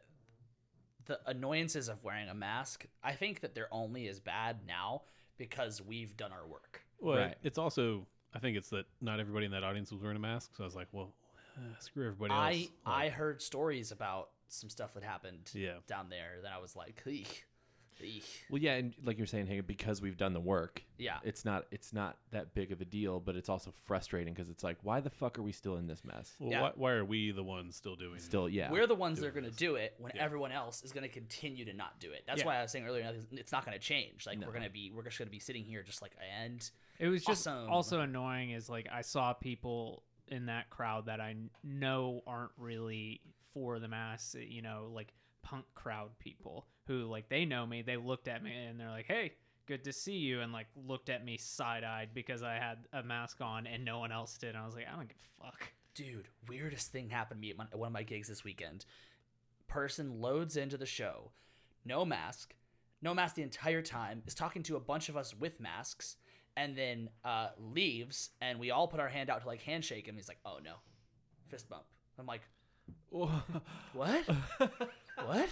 the annoyances of wearing a mask. I think that they're only as bad now because we've done our work. well Right. it's also I think it's that not everybody in that audience was wearing a mask so I was like well eh, screw everybody else I I heard stories about some stuff that happened Yeah. down there that I was like, eek, eek. Well, yeah, and like you're saying, Hagen, because we've done the work, yeah. it's not it's not that big of a deal, but it's also frustrating because it's like, why the fuck are we still in this mess? well Yeah. why, why are we the ones still doing it? Still, yeah, We're the ones that are going to do it when Yeah. everyone else is going to continue to not do it. That's Yeah. why I was saying earlier, it's not going to change. Like No. we're going to be, we're just going to be sitting here just like and It was just Awesome. also annoying is like I saw people in that crowd that I know aren't really for the mass, you know, like punk crowd people who like they know me, they looked at me and they're like, "Hey, good to see you," and like looked at me side eyed because I had a mask on and no one else did. And I was like, I don't give a fuck. dude, weirdest thing happened to me at, my, at one of my gigs this weekend. Person loads into the show, no mask, no mask the entire time, is talking to a bunch of us with masks, and then uh, leaves, and we all put our hand out to like handshake him. He's like, "Oh no, fist bump." I'm like, "What? what?"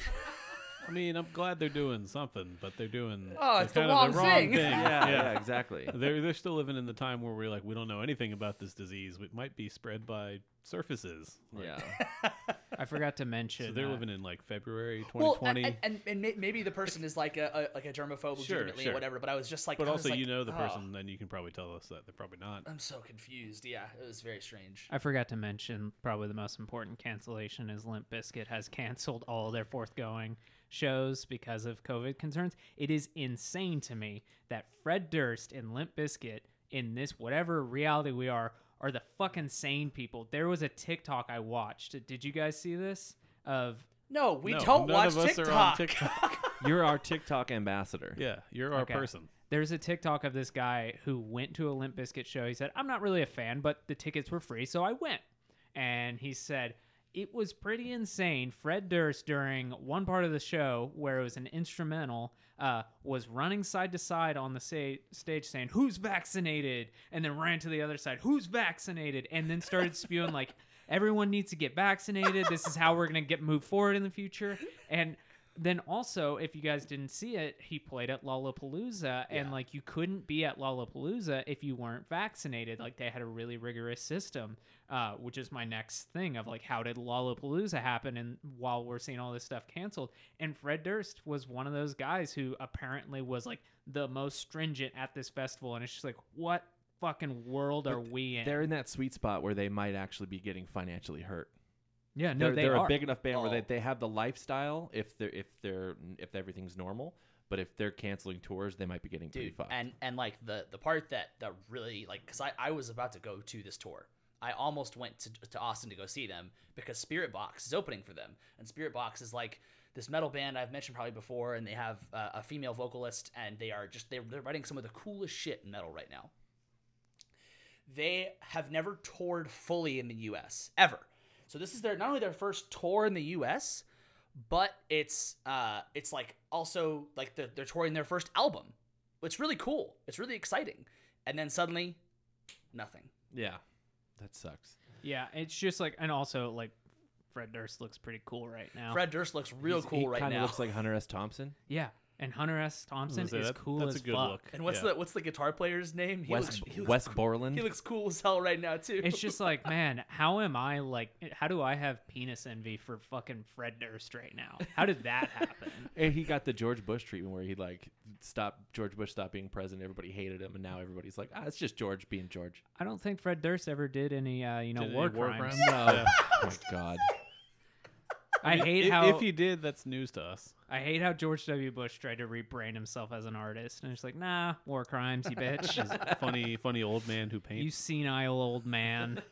I mean, I'm glad they're doing something, but they're doing Oh, it's the kind of wrong thing. yeah, yeah, exactly. They're they're still living in the time where we're like we don't know anything about this disease. It might be spread by surfaces. Like, yeah, I forgot to mention So they're uh, living in like February Well, 2020. and, and, and maybe the person is like a, a like a germaphobe, Sure, legitimately, sure. or whatever. But I was just like, but also, like, you know the "Oh, person, then you can probably tell us that they're probably not. I'm so confused. Yeah, it was very strange. I forgot to mention probably the most important cancellation is Limp Bizkit has canceled all their forthgoing shows because of COVID concerns. It is insane to me that Fred Durst and Limp Bizkit in this whatever reality we are are the fucking sane people. There was a TikTok I watched. Did you guys see this? Of No, we No, don't none watch of us TikTok. are on TikTok. you're our TikTok ambassador. yeah, you're our Okay. person. there's a TikTok of this guy who went to a Limp Bizkit show. He said, I'm not really a fan, but the tickets were free, so I went. And he said, it was pretty insane. Fred Durst, during one part of the show where it was an instrumental, uh, was running side to side on the sa- stage saying, Who's vaccinated? And then ran to the other side, Who's vaccinated? And then started spewing, like, everyone needs to get vaccinated. This is how we're going to get move forward in the future. And then also, if you guys didn't see it, he played at Lollapalooza, and like you couldn't be at Lollapalooza if you weren't vaccinated. Like they had a really rigorous system, uh, which is my next thing of like how did Lollapalooza happen? And while we're seeing all this stuff canceled, and Fred Durst was one of those guys who apparently was like the most stringent at this festival, and it's just like what fucking world are we in? They're in that sweet spot where they might actually be getting financially hurt. Yeah, no, they're, they they're are. a big enough band where they, Oh. they have the lifestyle if they're if they're if everything's normal. But if they're canceling tours, they might be getting pretty dude fucked. and and like the the part that that really like because I, I was about to go to this tour i almost went to, to austin to go see them because Spiritbox is opening for them and Spiritbox is like this metal band i've mentioned probably before and they have uh, a female vocalist and they are just they're, they're writing some of the coolest shit in metal right now they have never toured fully in the us ever so this is their not only their first tour in the us but it's uh it's like also like the, they're touring their first album it's really cool it's really exciting and then suddenly nothing yeah, that sucks. yeah, it's just like, and also like Fred Durst looks pretty cool right now. fred durst looks real He's- cool he right kinda now looks like Hunter S. Thompson. Yeah, and Hunter S. Thompson was gonna is that- cool that's as a good fuck. look. and what's Yeah. the what's the guitar player's name he Wes looks, he looks Wes cool- Borland. he looks cool as hell right now too It's just like, man, how am I like? How do I have penis envy for fucking Fred Durst right now? How did that happen? And he got the George Bush treatment where he like stopped George Bush stopped being president. Everybody hated him, and now everybody's like, ah, it's just George being George. I don't think Fred Durst ever did any, uh, you know, Did any war, war crimes. crimes? No, oh my God. I hate if, how if he did, that's news to us. I hate how George W. Bush tried to rebrand himself as an artist, and it's like, nah, war crimes, you bitch. funny, funny old man who paints. you senile old man.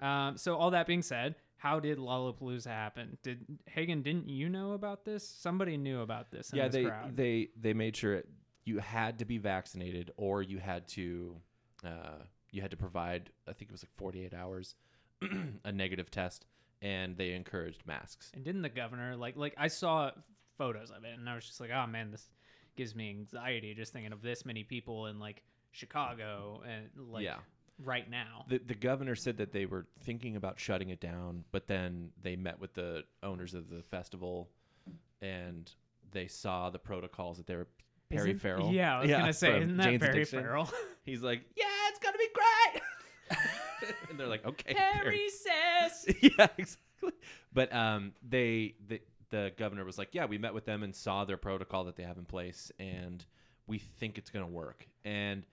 um, so all that being said, how did Lollapalooza happen? Did Hagen? Didn't you know about this? Somebody knew about this. In yeah, this they crowd. they they made sure you had to be vaccinated or you had to uh, you had to provide. I think it was like 48 hours a negative test, and they encouraged masks. And didn't the governor like like I saw photos of it and I was just like, oh man, this gives me anxiety just thinking of this many people in like Chicago and like Yeah. right now. The the governor said that they were thinking about shutting it down, but then they met with the owners of the festival, and they saw the protocols that they were. Perry Isn't- Farrell. Yeah, I was gonna say, isn't that Jane's Perry Addiction. Farrell? He's like, yeah, it's gonna be great. and they're like, okay, Perry. says. yeah, exactly. But um, they the the governor was like, yeah, we met with them and saw their protocol that they have in place, and we think it's going to work. And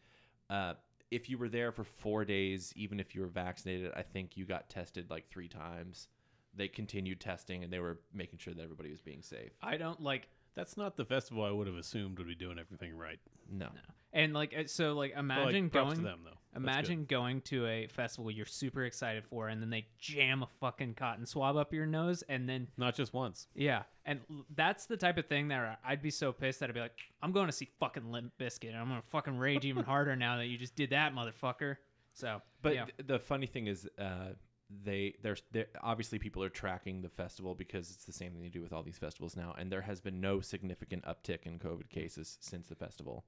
uh, if you were there for four days, even if you were vaccinated, I think you got tested like three times. They continued testing, and they were making sure that everybody was being safe. I don't like That's not the festival I would have assumed would be doing everything right. No, and like uh, so like imagine like, props going to them though. That's. Imagine going to a festival you're super excited for, and then they jam a fucking cotton swab up your nose, and then not just once. yeah, and l- that's the type of thing that I'd be so pissed that I'd be like, I'm going to see fucking Limp Bizkit, and I'm gonna fucking rage even harder now that you just did that, motherfucker. So, But yeah, th- the funny thing is, uh, they there's there obviously people are tracking the festival because it's the same thing they do with all these festivals now, and there has been no significant uptick in COVID cases since the festival.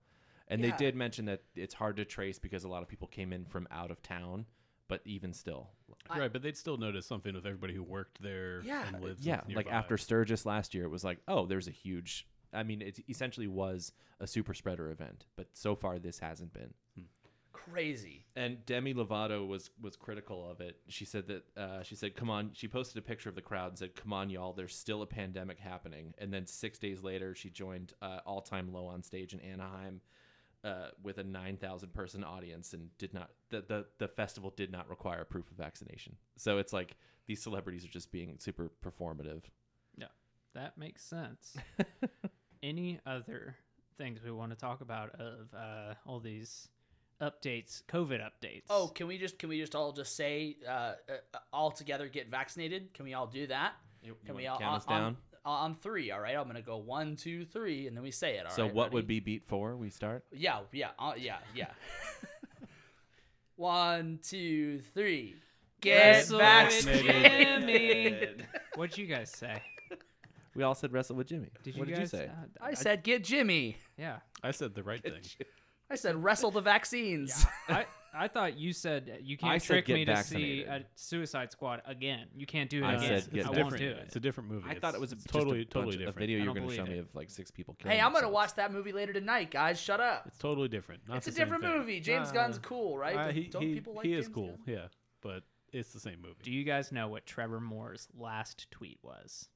And Yeah. they did mention that it's hard to trace because a lot of people came in from out of town, but even still, I- right, but they'd still notice something with everybody who worked there Yeah, and lives yeah, like after Sturgis last year, it was like, oh, there's a huge. I mean, it essentially was a super spreader event, but so far this hasn't been. crazy And Demi Lovato was was critical of it. She said that uh, she said, "Come on." She posted a picture of the crowd and said, "Come on, y'all. There's still a pandemic happening." And then six days later, she joined uh, All Time Low on stage in Anaheim uh, with a nine thousand person audience and did not the, the the festival did not require proof of vaccination. So it's like these celebrities are just being super performative. Yeah. That makes sense. Any other things we want to talk about of uh, all these updates, COVID updates? oh can we just can we just all just say uh, uh all together get vaccinated can we all do that You, can wanna we all count on, us down? On, on three all right i'm gonna go one two three and then we say it all so right, what would be beat four? We start. Yeah, yeah, uh, yeah, yeah. One, two, three. Get Wrestle vaccinated. Jimmy. What'd you guys say? We all said wrestle with Jimmy. Did you what guys? did you say? uh, I said get Jimmy. yeah. I said the right thing. I said wrestle the vaccines. I I thought you said you can't said trick get me to see vaccinated. a Suicide Squad again. You can't do it I again. said get I it's won't different. do it. It's a different movie. I thought it was It's just totally a bunch totally of- different. A video I you were don't going to show believe me it. of like six people killing Hey, I'm gonna themselves. watch that movie later tonight, guys. Shut up. It's totally different. Not It's a the same different thing. movie. James Nah. Gunn's cool, right? Uh, Don't- he Don't he, people like he is James cool. Gunn? Yeah, but it's the same movie. Do you guys know what Trevor Moore's last tweet was?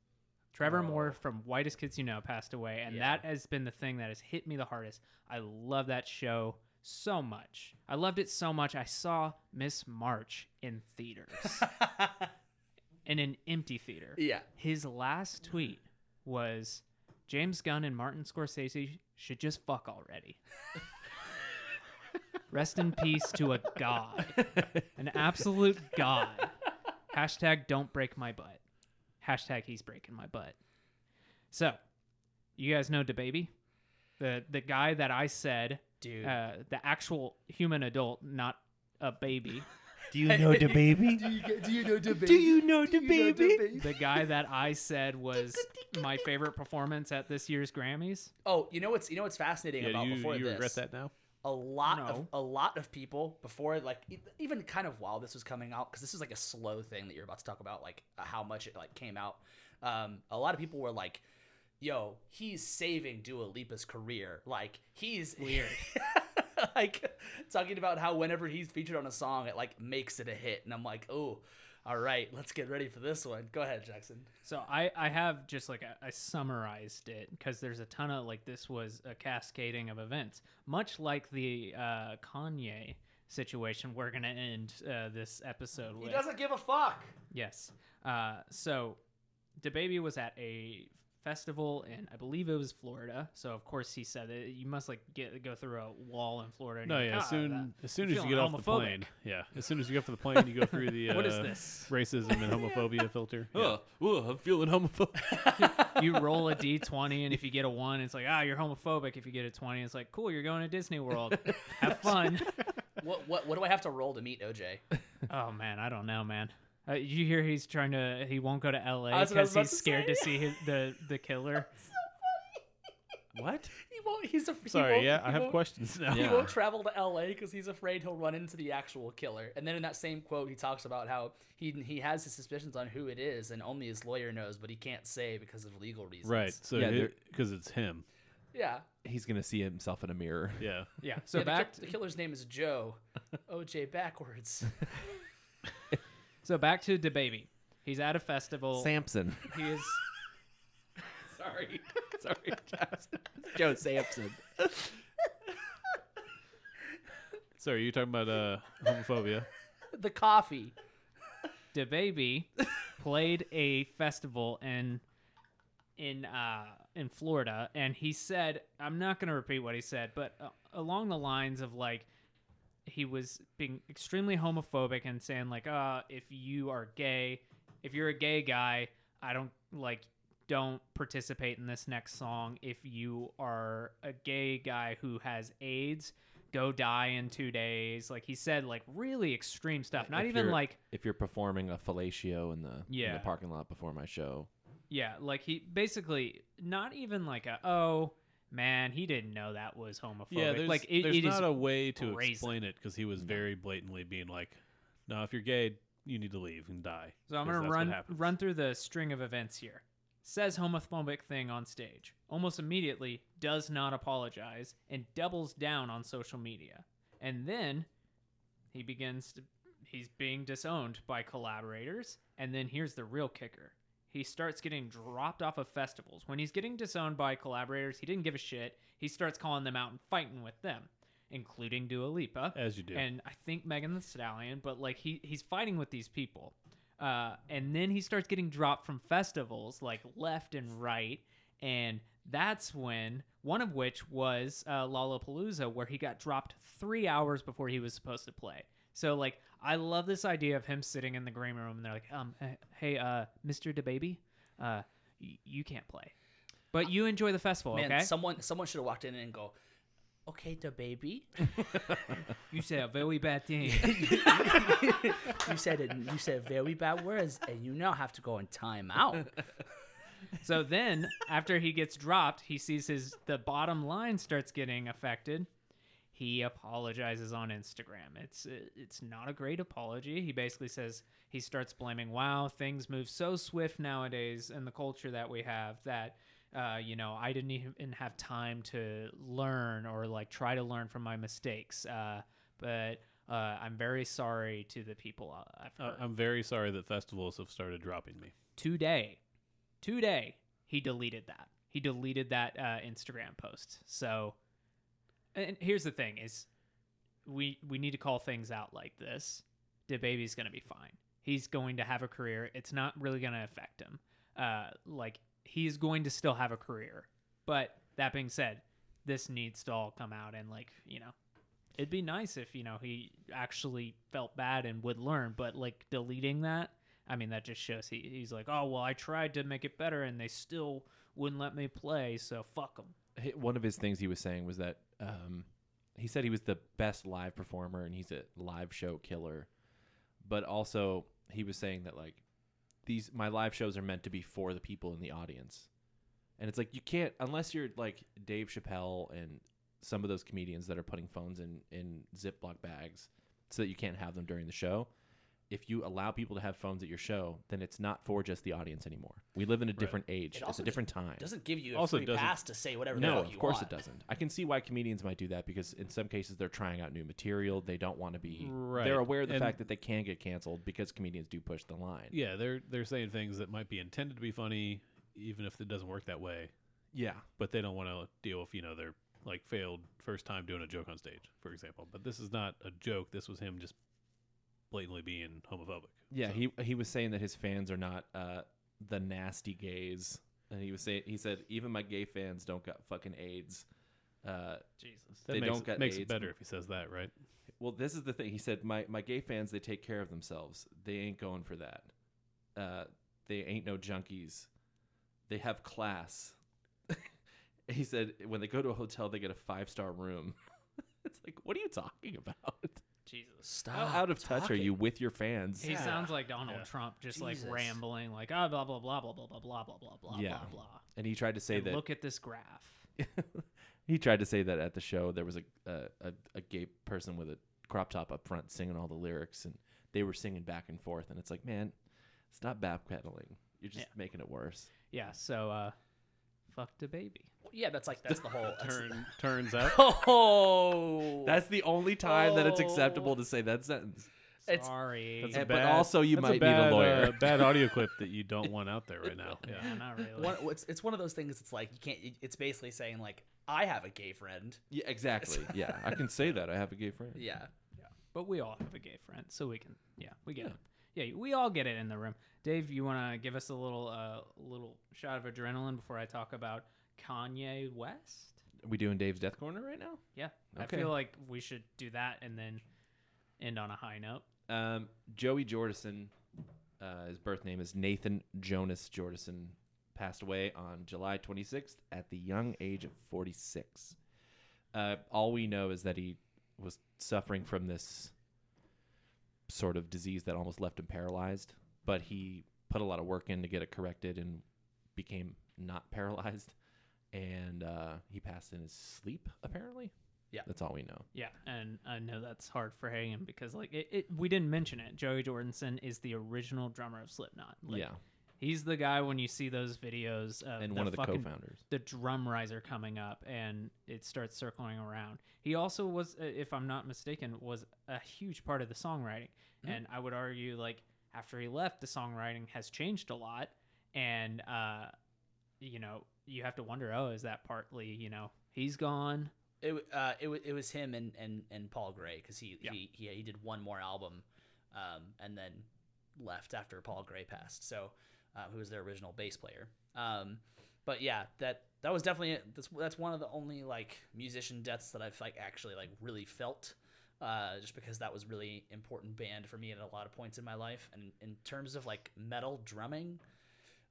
Trevor Oh. Moore from Whitest Kids You Know passed away, and Yeah. that has been the thing that has hit me the hardest. I love that show so much. I loved it so much. I saw Miss March in theaters, in an empty theater. yeah. His last tweet was James Gunn and Martin Scorsese should just fuck already. Rest in peace to a god. An absolute god. Hashtag don't break my butt. Hashtag he's breaking my butt. So, you guys know DaBaby? The the guy that I said, Dude. uh, the actual human adult, not a baby. Do you know the baby? do you do you know the baby? Do you know the baby? the guy that I said was my favorite performance at this year's Grammys. Oh, you know what's you know what's fascinating Yeah, about do you, before you this? regret that now? a lot of a lot of people before like e- even kind of while this was coming out because this is like a slow thing that you're about to talk about like uh, how much it like came out um a lot of people were like yo he's saving Dua Lipa's career like he's weird like talking about how whenever he's featured on a song it like makes it a hit and I'm like oh all right let's get ready for this one go ahead Jackson So I, I have just like a, I summarized it because there's a ton of like this was a cascading of events, much like the uh, Kanye situation. We're gonna end uh, this episode he with. doesn't give a fuck Yes. Uh, so, DaBaby was at a festival in, I believe it was Florida. So of course he said that you must like get go through a wall in Florida. and No, yeah. like, As "Ah, soon that- as soon as you get off the plane, yeah. As soon as you get off the plane, you go through the uh, What is this? racism and homophobia filter. Yeah. Ugh, ugh, I'm feeling homophobic. you roll a d20 and if you get a 1 it's like ah you're homophobic if you get a 20 it's like cool you're going to disney world have fun what what what do I have to roll to meet OJ oh man i don't know man uh, you hear he's trying to he won't go to la That's what I was because about he's to scared say. to see his, the the killer What? he won't he's a he Sorry, won't- yeah, he I have won't- questions now. He Yeah. won't travel to LA because he's afraid he'll run into the actual killer. And then in that same quote, he talks about how he he has his suspicions on who it is, and only his lawyer knows, but he can't say because of legal reasons. Right. So Yeah, yeah, they're- because it's him. Yeah. He's gonna see himself in a mirror. Yeah. yeah so Yeah, the, back ki- the killer's name is Joe. OJ backwards. so back to DaBaby. he's at a festival Samson. he is Sorry, sorry, Jackson. Joe Samson. Sorry, are you talking about uh, homophobia? the coffee. DaBaby played a festival in in uh in Florida and he said I'm not going to repeat what he said but uh, along the lines of like he was being extremely homophobic and saying like uh if you are gay if you're a gay guy I don't like don't participate in this next song. If you are a gay guy who has AIDS go die in 2 days. Like he said like really extreme stuff. Not If even like If you're performing a fellatio in the in the parking lot before my show, Yeah, like he basically not even like a oh man he didn't know that was homophobic. Yeah, there's, like it, there's it is not a way to brazen. explain it because he was very blatantly being like, "No, if you're gay, you need to leave and die." So I'm gonna run run through the string of events here. Says homophobic thing on stage. Almost immediately does not apologize and doubles down on social media. And then he begins to he's being disowned by collaborators. And then here's the real kicker. He starts getting dropped off of festivals. When he's getting disowned by collaborators, he didn't give a shit. He starts calling them out and fighting with them, including Dua Lipa as you do. and I think Megan Thee Stallion, but like he he's fighting with these people, uh, and then he starts getting dropped from festivals like left and right, and that's when one of which was uh, Lollapalooza, where he got dropped three hours before he was supposed to play. So like I love this idea of him sitting in the green room and they're like, um, hey, uh, Mr. DaBaby, uh, y- you can't play, but you enjoy the festival, Man, okay? someone someone should have walked in and go, okay, the baby. you said a very bad thing. you said it, you said very bad words, and you now have to go in timeout. So then, after he gets dropped, he sees his the bottom line starts getting affected. He apologizes on Instagram. It's it's not a great apology. He basically says he starts blaming wow, things move so swift nowadays in the culture that we have that uh, you know, I didn't even have time to learn or like try to learn from my mistakes. Uh, but uh, I'm very sorry to the people uh, I've hurt. I'm very sorry that festivals have started dropping me. today, today, he deleted that. He deleted that uh, Instagram post. So, and here's the thing: is we we need to call things out like this. The baby's gonna be fine. He's going to have a career. It's not really gonna affect him. Uh, like he's going to still have a career. But that being said, this needs to all come out and like you know it'd be nice if you know he actually felt bad and would learn but like deleting that i mean that just shows he, he's like oh well i tried to make it better and they still wouldn't let me play so fuck them One of his things he was saying was that um, he said he was the best live performer and he's a live show killer. But also, he was saying that like these my live shows are meant to be for the people in the audience, and it's like you can't unless you're like Dave Chappelle and some of those comedians that are putting phones in in Ziploc bags so that you can't have them during the show. If you allow people to have phones at your show, then it's not for just the audience anymore. We live in a different age. It It's a different time. It doesn't give you a Also free doesn't- pass to say whatever the No, fuck of you course want. it doesn't. I can see why comedians might do that because in some cases they're trying out new material. They don't want to be. Right. They're aware of the And- fact that they can get canceled because comedians do push the line. Yeah, they're they're saying things that might be intended to be funny, even if it doesn't work that way. Yeah. But they don't want to deal with you know their like failed first time doing a joke on stage, for example. But this is not a joke. This was him just blatantly being homophobic. Yeah. So- He he was saying that his fans are not uh, the nasty gays, and he was saying he said even my gay fans don't got fucking AIDS. Uh, jesus that they makes, don't get makes AIDS. it better if he says that, right? well, this is the thing. He said my my gay fans they take care of themselves. They ain't going for that. Uh, they ain't no junkies. They have class. he said when they go to a hotel, they get a five star room. it's like, what are you talking about? Jesus Stop. How out of touch are you with your fans? he Yeah. sounds like donald Yeah. trump just like rambling like ah blah blah blah blah blah blah blah blah blah blah Yeah. blah blah And he tried to say And that look at this graph he tried to say that at the show there was a, a a a gay person with a crop top up front singing all the lyrics, and they were singing back and forth. And it's like, man, stop backpedaling. You're just Yeah. making it worse. yeah so uh fuck the baby Yeah, that's like that's the whole. That's Turn turns out oh, That's the only time that it's Oh. acceptable to say that sentence. It's- sorry That's a but also you that's might a bad, need a lawyer. uh, bad audio clip that you don't want out there right now. yeah, Yeah. not really one, it's it's one of those things. It's like you can't. It's basically saying like I have a gay friend. Yeah, exactly. yeah, I can say that. I have a gay friend. Yeah. Yeah. But we all have a gay friend, so we can. Yeah, we get it. Yeah, we all get it in the room. Dave, you want to give us a little, uh, little shot of adrenaline before I talk about Kanye West? Are we doing Dave's Death Corner right now? Yeah, Okay. I feel like we should do that and then end on a high note. Um, Joey Jordison, uh, his birth name is Nathan Jonas Jordison, passed away on July 26th at the young age of 46. Uh, all we know is that he was suffering from this sort of disease that almost left him paralyzed, but he put a lot of work in to get it corrected and became not paralyzed. And uh, he passed in his sleep, apparently. Yeah. That's all we know. Yeah, and I know that's hard for Hagen because like it, it we didn't mention it. Joey Jordison is the original drummer of Slipknot. Like, yeah. he's the guy when you see those videos of And the one of the fucking- co founders. the drum riser coming up and it starts circling around. He also was, uh, if I'm not mistaken, was a huge part of the songwriting. Mhm. And I would argue, like, after he left, the songwriting has changed a lot. And, uh, you know, you have to wonder, oh, is that partly, you know, he's gone? It uh it, it was him and and, and Paul Gray because he, Yeah. he he he did one more album, um and then left after Paul Gray passed. So, uh, who was their original bass player. Um, but yeah, that that was definitely that's that's one of the only like musician deaths that I've like actually like really felt. Uh, just because that was really important band for me at a lot of points in my life, and in terms of like metal drumming,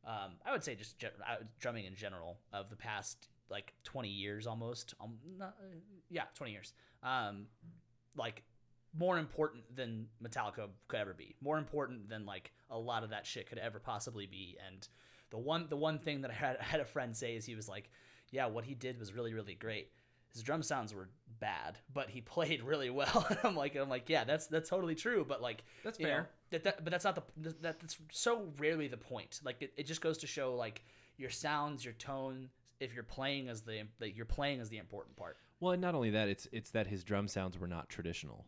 um, I would say just gen- uh, drumming in general of the past like 20 years almost um, not, uh, yeah 20 years um, like more important than metallica could ever be more important than like a lot of that shit could ever possibly be. And the one the one thing that i had, I had a friend say is he was like yeah what he did was really really great his drum sounds were bad, but he played really well. I'm like, I'm like, yeah, that's that's totally true. But like, That's you know, fair. that, that, but that's not the that, that's so rarely the point. Like, it, it just goes to show like your sounds, your tone. If you're playing as the that you're playing as the important part. Well, and not only that, it's it's that his drum sounds were not traditional,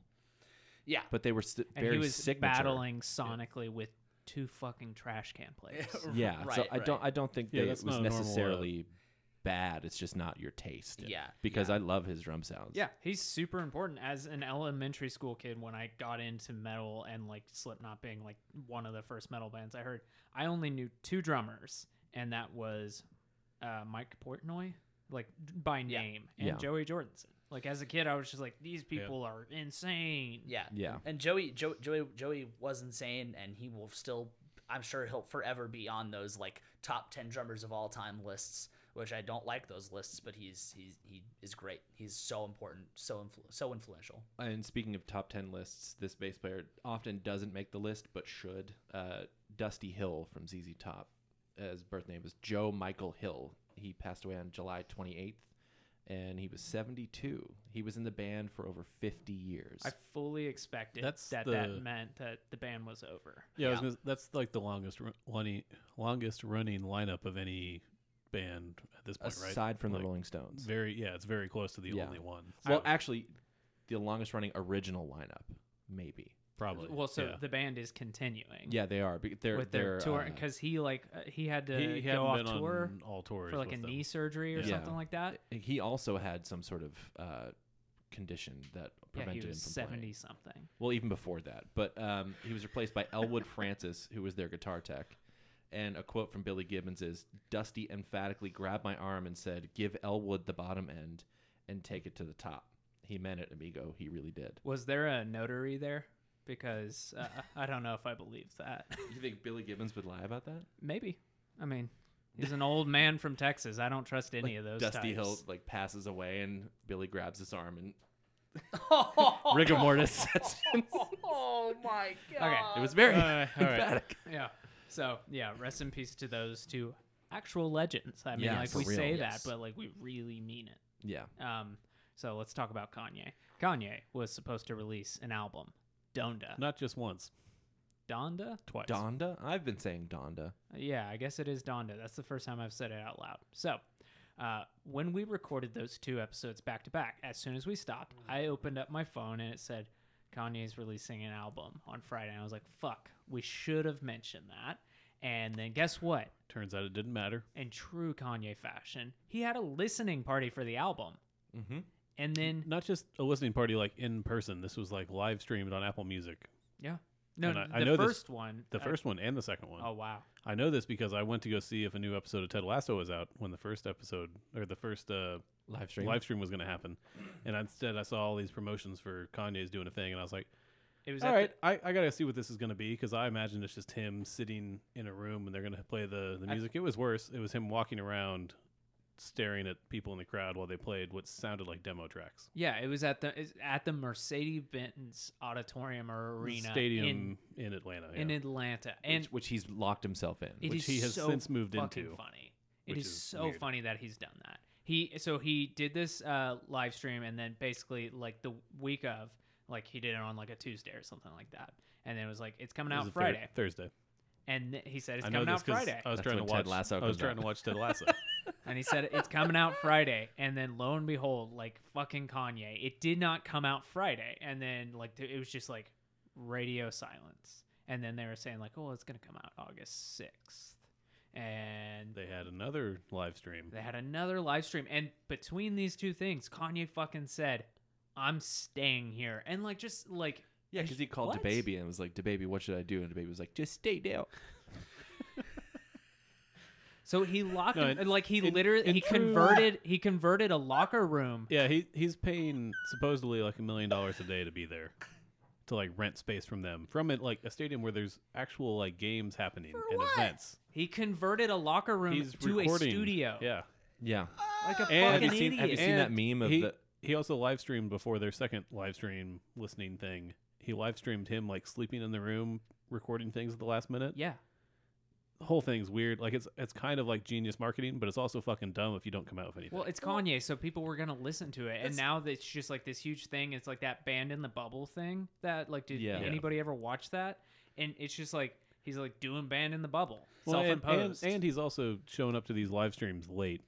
Yeah, but they were st- and very he was signature. battling sonically with two fucking trash can players. Yeah, so Right, I don't. I don't think Yeah, that it was not a normal, uh, necessarily bad. It's just not your taste. Yeah, because yeah. I love his drum sounds. Yeah, he's super important as an elementary school kid when I got into metal and like Slipknot being like one of the first metal bands I heard. I only knew two drummers and that was uh, Mike Portnoy, like by Yeah. name, and Yeah. Joey Jordison. Like as a kid I was just like these people are insane. Yeah. Yeah. And Joey jo- Joey Joey was insane and he will still I'm sure he'll forever be on those like top 10 drummers of all time lists, which I don't like those lists, but he's he's he is great. He's so important, so influ- so influential. And speaking of top 10 lists, this bass player often doesn't make the list, but should. Uh, Dusty Hill from ZZ Top. His birth name is Joe Michael Hill. He passed away on July 28th, and he was 72. He was in the band for over 50 years. I fully expected That's that the- that meant that the band was over. Yeah, I was gonna, that's like the longest running longest running lineup of any band at this point, right? Aside from Like, the Rolling Stones. Very, yeah, it's very close to the Yeah. only one. well, So, actually, the longest running original lineup, maybe. probably. Well, so yeah. the band is continuing. Yeah, they are. be- They're, with their they're, tour uh, because he like uh, he had to he, he go off been tour on all tours for like a them. knee surgery or Yeah. something like that. he also had some sort of uh, condition that Yeah, prevented he was him from playing. seventy something. Well, even before that, but um, he was replaced by Elwood Francis, who was their guitar tech. And a quote from Billy Gibbons is Dusty emphatically grabbed my arm and said, Give Elwood the bottom end and take it to the top. He meant it, amigo. He really did. Was there a notary there? Because uh, I don't know if I believe that. You think Billy Gibbons would lie about that? Maybe. I mean, he's an old man from Texas. I don't trust any of those. Dusty types. Hill like passes away and Billy grabs his arm and oh rigor mortis sets in. my god. Okay. It was very Uh, all right. emphatic. Yeah. So yeah, rest in peace to those two actual legends. I mean, Yeah, like we real. say Yes. that, but like we really mean it. Yeah. Um, so let's talk about Kanye. Kanye was supposed to release an album, Donda. Not just once, Donda? twice. Donda? I've been saying Donda. Yeah, I guess it is Donda. That's the first time I've said it out loud. So, uh, when we recorded those two episodes back to back, as soon as we stopped, I opened up my phone and it said Kanye's releasing an album on Friday. And I was like, fuck, we should have mentioned that. And then guess what? Turns out it didn't matter. In true Kanye fashion, he had a listening party for the album. Mm-hmm. And then, Not just a listening party like in person. This was like live streamed on Apple Music. yeah. No, And I- the I know this- first one. The uh, first one and the second one. Oh, wow. I know this because I went to go see if a new episode of Ted Lasso was out when the first episode or the first uh, Live stream. live stream was going to happen. And instead, I saw all these promotions for Kanye's doing a thing, and I was like, It was "All at right, I, I got to see what this is going to be because I imagine it's just him sitting in a room and they're going to play the the I- music." it was worse. It was him walking around, staring at people in the crowd while they played what sounded like demo tracks. Yeah, it was at the it's at the Mercedes-Benz Auditorium or Arena stadium in, Atlanta, in, in. Atlanta, and which, which he's locked himself in. it which is he has so since moved into, Funny. It which is, is so weird. funny that he's done that. He so he did this uh, live stream, and then basically like the week of, like he did it on like a Tuesday or something like that, and then it was like it's coming It out a Thur- Friday, Thursday. and th- he said it's I know coming out out 'cause Friday, I was That's trying to when Ted watch. Lasso I was comes trying out. to watch Ted Lasso. and he said it's coming out Friday, and then lo and behold, like fucking Kanye, it did not come out Friday, and then like th- it was just like radio silence, and then they were saying like, oh, it's gonna come out August sixth, and they had another live stream. they had another live stream, and between these two things, Kanye fucking said, "I'm staying here," and like just like yeah, because he called What? DaBaby and was like, DaBaby, what should I do? And DaBaby was like, just stay down. so he locked No, him, in- like he in- literally in he true- converted he converted a locker room. Yeah, he he's paying supposedly like a million dollars a day to be there, to like rent space from them from it like a stadium where there's actual like games happening and events. He converted a locker room He's to recording. a studio. Yeah, Yeah. like a And- fucking Have you seen- idiot. have you seen that meme of he, the- he also live streamed before their second live stream listening thing. He live streamed him like sleeping in the room recording things at the last minute. yeah, The whole thing's weird. Like it's it's kind of like genius marketing, but it's also fucking dumb if you don't come out with anything. Well, it's Kanye, so people were gonna listen to it, and That's- now it's just like this huge thing. It's like that band in the bubble thing. That like, did Yeah. Yeah. anybody ever watch that? And it's just like he's like doing band in the bubble, Well, and, and, self-imposed. and he's also showing up to these live streams late.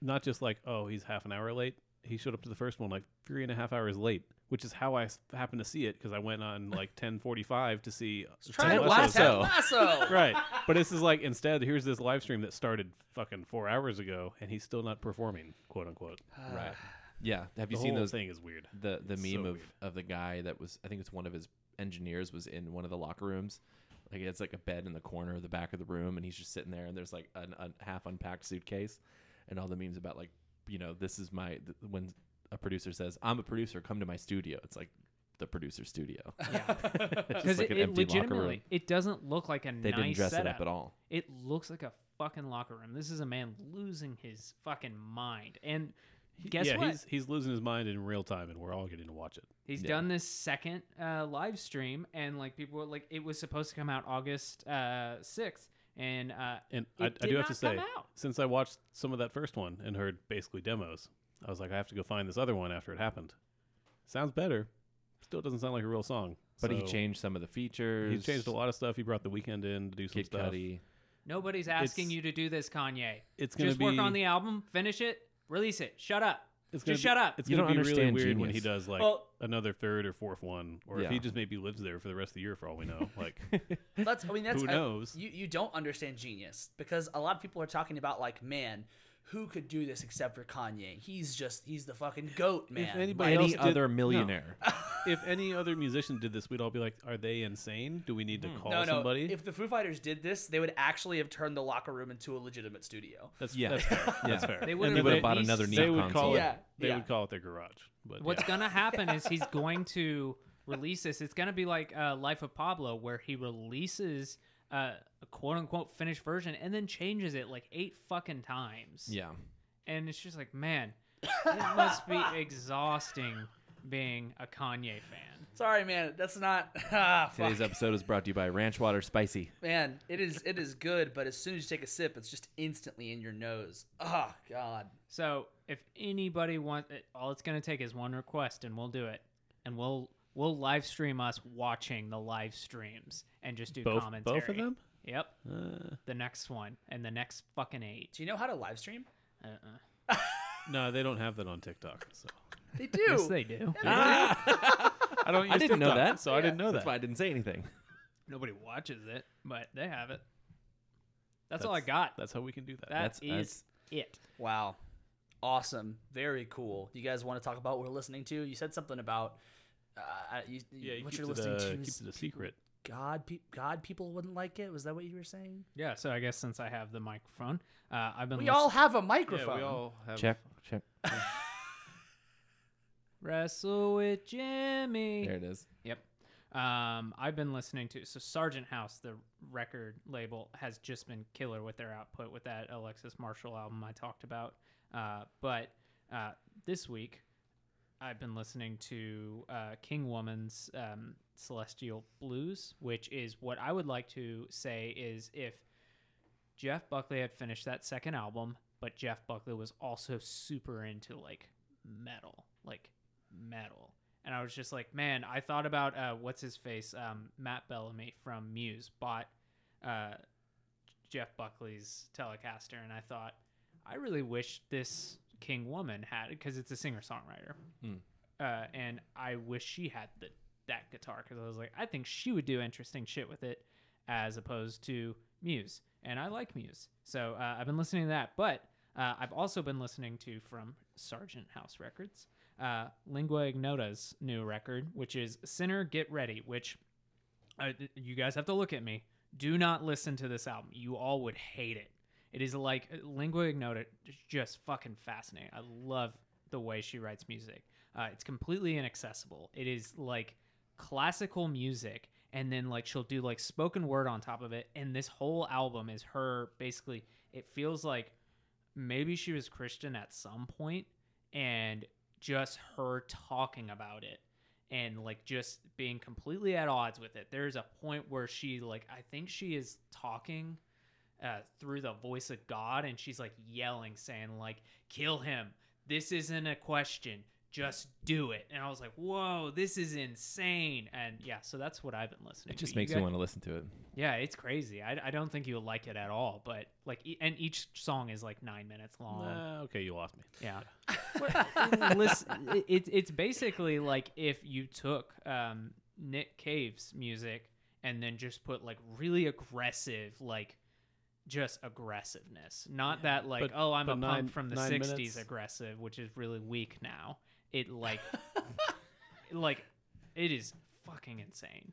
Not just like, oh, he's half an hour late. He showed up to the first one like three and a half hours late, which is how I happened to see it because I went on like ten forty five to see. Uh, trying to Ted Lasso. Lasso. right, but this is like instead here's this live stream that started fucking four hours ago, and he's still not performing, quote unquote. Right. Yeah. Have you the seen whole those thing is weird. the the It's meme so of weird. of the guy that was I think it's one of his engineers was in one of the locker rooms. Like it's like a bed in the corner of the back of the room, and he's just sitting there, and there's like an, a half unpacked suitcase, and all the memes about like you know this is my th- when a producer says I'm a producer, come to my studio. It's like the producer studio. yeah, because like it, an it empty legitimately room. it doesn't look like a They nice didn't dress setup. it up at all. It looks like a fucking locker room. This is a man losing his fucking mind, and guess yeah, what? he's he's losing his mind in real time, and we're all getting to watch it. He's Yeah. done this second uh, live stream, and like people were like, it was supposed to come out August uh, sixth, and uh, And it I, I did do have to say, out. since I watched some of that first one and heard basically demos, I was like, I have to go find this other one after it happened. Sounds better. Still doesn't sound like a real song. But he changed some of the features. He changed a lot of stuff. He brought the Weeknd in to do some Kid stuff. Cudi. Nobody's asking It's- you to do this, Kanye. It's gonna Just be work on the album, finish it, release it. Shut up. It's gonna Just be, shut up. It's You gonna don't be really understand weird when he genius. does like Well- another third or fourth one, or if he just maybe lives there for the rest of the year for all we know. Like That's, I mean, that's Who I- knows? you you don't understand genius because a lot of people are talking about like, man, who could do this except for Kanye? He's just he's the fucking goat, man. anybody Any else did- other no. millionaire. if any other musician did this, we'd all be like, "Are they insane? Do we need to call no, no. somebody?" If the Foo Fighters did this, they would actually have turned the locker room into a legitimate studio. that's Yeah. that's fair. That's fair. They And would've they would've bought released- another They Neve would console. call it. Yeah, They yeah. would call it their garage. But What's yeah. gonna happen is he's going to release this. It's gonna be like uh, Life of Pablo, where he releases uh, a quote unquote finished version and then changes it like eight fucking times. Yeah. and it's just like, man, it must be exhausting being a Kanye fan. Sorry, man. That's not. Ah. Today's episode is brought to you by Ranch Water Spicy. Man, it is it is good, but as soon as you take a sip, it's just instantly in your nose. Oh God. So if anybody wants, it, all it's gonna take is one request, and we'll do it, and we'll we'll live stream us watching the live streams and just do both commentary. both of them? Yep, Uh, the next one and the next fucking eight. Do you know how to live stream? Uh-uh. no, they don't have that on TikTok. So They do. Yes, they do. I don't. Use I didn't know that. so I didn't know that. That's why I didn't say anything. Nobody watches it, but they have it. That's, all I got. That's how we can do that. That is That's- it. Wow. Awesome. Very cool. You guys want to talk about what we're listening to? You said something about uh, you, yeah, you what keep you're it, listening to. keep it a secret. God, pe- God, people wouldn't like it. Was that what you were saying? Yeah. So I guess since I have the microphone, uh, I've been. We lis- all have a Yeah, microphone. we all have. Check, check. wrestle with Jimmy. There it is. Yep. Um, I've been listening to so Sargent House, the record label, has just been killer with their output with that Alexis Marshall album I talked about. Uh, but uh, this week, I've been listening to uh, King Woman's um, Celestial Blues, which is what I would like to say is if Jeff Buckley had finished that second album, but Jeff Buckley was also super into like metal, like metal. And I was just like, man, I thought about uh, what's his face, um, Matt Bellamy from Muse bought uh, Jeff Buckley's Telecaster, and I thought, I really wish this King Woman had it because it's a singer songwriter, Hmm. uh, and I wish she had the that guitar because I was like, I think she would do interesting shit with it as opposed to Muse, and I like Muse, so uh, I've been listening to that. But uh, I've also been listening to from Sargent House Records, uh, Lingua Ignota's new record, which is Sinner Get Ready, which uh, you guys have to look at me. Do not listen to this album. You all would hate it. It is like uh, Lingua Ignota just fucking fascinating. I love the way she writes music. Uh, it's completely inaccessible. It is like classical music, and then like she'll do like spoken word on top of it. And this whole album is her basically. It feels like maybe she was Christian at some point, and just her talking about it and like just being completely at odds with it. There's a point where she like I think she is talking uh, through the voice of God, and she's like yelling, saying like, "Kill him! This isn't a question. Just do it." And I was like, "Whoa, this is insane!" And yeah, so that's what I've been listening. To. It just to. Makes guys- me want to listen to it. Yeah, it's crazy. I, I don't think you'll like it at all, but like, e- and each song is like nine minutes long. Uh, okay, you lost me. Yeah. Listen, it's it's basically like if you took um, Nick Cave's music and then just put like really aggressive, like just aggressiveness. Not that like, But- oh, I'm a nine- punk from the '60s minutes? aggressive, which is really weak now. It like, like, it is fucking insane.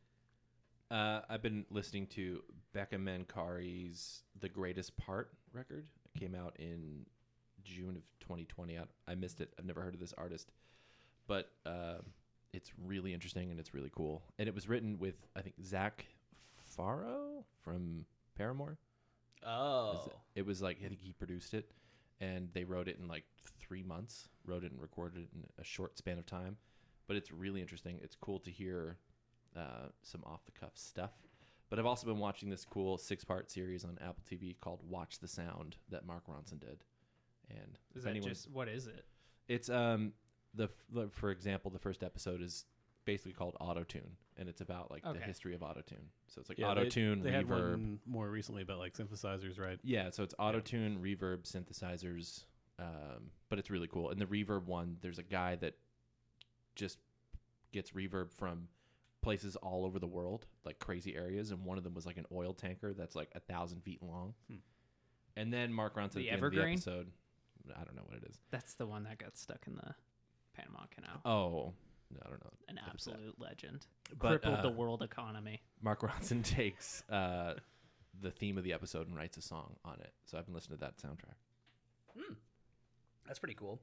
Uh, I've been listening to Becca Mancari's "The Greatest Part" record. It came out in June of 2020. I, I missed it. I've never heard of this artist, but uh, it's really interesting and it's really cool. And it was written with I think Zac Farro from Paramore. Oh, it- It was like I think he produced it, and they wrote it in like three months. Wrote it and recorded it in a short span of time, but it's really interesting. It's cool to hear uh, some off the cuff stuff. But I've also been watching this cool six part series on Apple TV called Watch the Sound that Mark Ronson did, and Is that anyone- just what is it? it's um the- for example the first episode is basically called Auto Tune, and it's about like the Okay. history of auto tune. So it's like Yeah, auto they- tune, They had reverb. one more recently about like synthesizers, right? Yeah, so it's auto tune, reverb, synthesizers, um, but it's really cool. And the reverb one, there's a guy that just gets reverb from places all over the world, like crazy areas, and one of them was like an oil tanker that's like a thousand feet long. Hmm. And then Mark Ronson The at the end of the Evergreen? episode, I don't know what it is. That's the one that got stuck in the Panama Canal. Oh, no, I don't know. An if it's that. absolute legend. But, Crippled the uh, world economy. Mark Ronson takes uh, the theme of the episode and writes a song on it. So I've been listening to that soundtrack. that's pretty cool.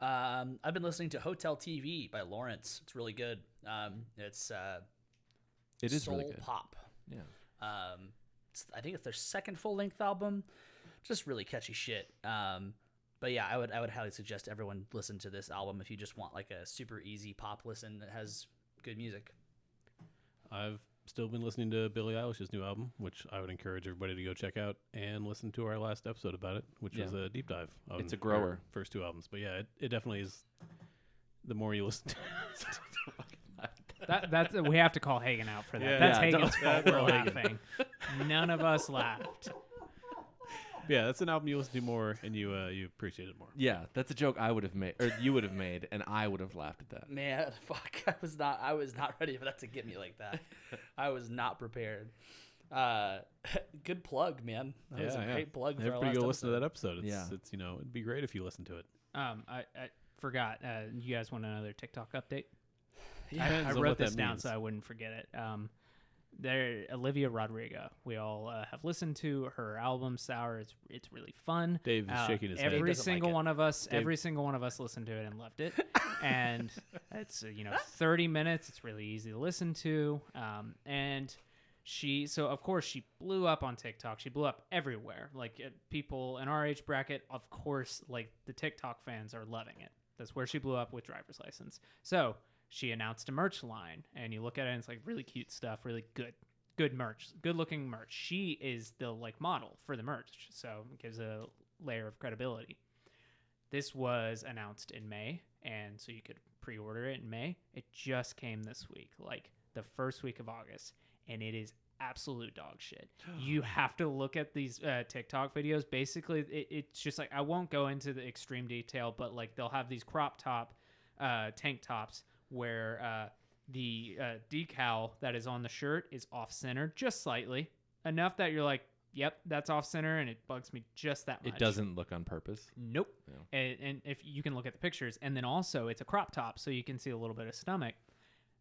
Um, I've been listening to Hotel TV by Lawrence. It's really good. Um, it's uh, It is soul really good. pop. Yeah. Um, it's, I think it's their second full length album. Just really catchy shit. Um, but yeah, I would I would highly suggest everyone listen to this album if you just want like a super easy pop listen that has good music. I've still been listening to Billie Eilish's new album, which I would encourage everybody to go check out and listen to our last episode about it, which was a deep dive. On It's a grower. First two albums, but yeah, it, it definitely is. The more you listen, to That that's we have to call Hagen out for that. Yeah, that's yeah, Hagen's fault that's for all laughing. None of us laughed. Yeah, that's an album you listen to more and you uh, you appreciate it more. Yeah, that's a joke I would have made, or you would have made, and I would have laughed at that. Man, fuck! I was not I was not ready for that to get me like that. I was not prepared. Uh, good plug, man. That was a Yeah, yeah. great plug. For Everybody go listen to that episode. It's, Yeah. it's you know it'd be great if you listen to it. Um, I, I forgot. Uh, you guys want another TikTok update? Yeah, I, I wrote this down means. so I wouldn't forget it. Um, there, Olivia Rodrigo. We all uh, have listened to her album "Sour." It's it's really fun. Dave is Uh, shaking his head. every doesn't like single one of us, Dave- every single one of us listened to it and loved it. and it's uh, you know 30 minutes. It's really easy to listen to. Um, and she so of course she blew up on TikTok. She blew up everywhere. Like uh, people in our age bracket, of course, like the TikTok fans are loving it. That's where she blew up with driver's license. So she announced a merch line, and you look at it, and it's like really cute stuff, really good, good merch, good looking merch. She is the like model for the merch, so it gives a layer of credibility. This was announced in May, and so you could pre-order it in May. It just came this week, like the first week of August, and it is absolute dog shit. You have to look at these uh, TikTok videos. Basically, it, it's just like I won't go into the extreme detail, but like they'll have these crop top uh, tank tops where uh, the uh, decal that is on the shirt is off center just slightly enough that you're like, yep, that's off center, and it bugs me just that much. It doesn't look on purpose. Nope. And, and if you can look at the pictures, and then also it's a crop top, so you can see a little bit of stomach.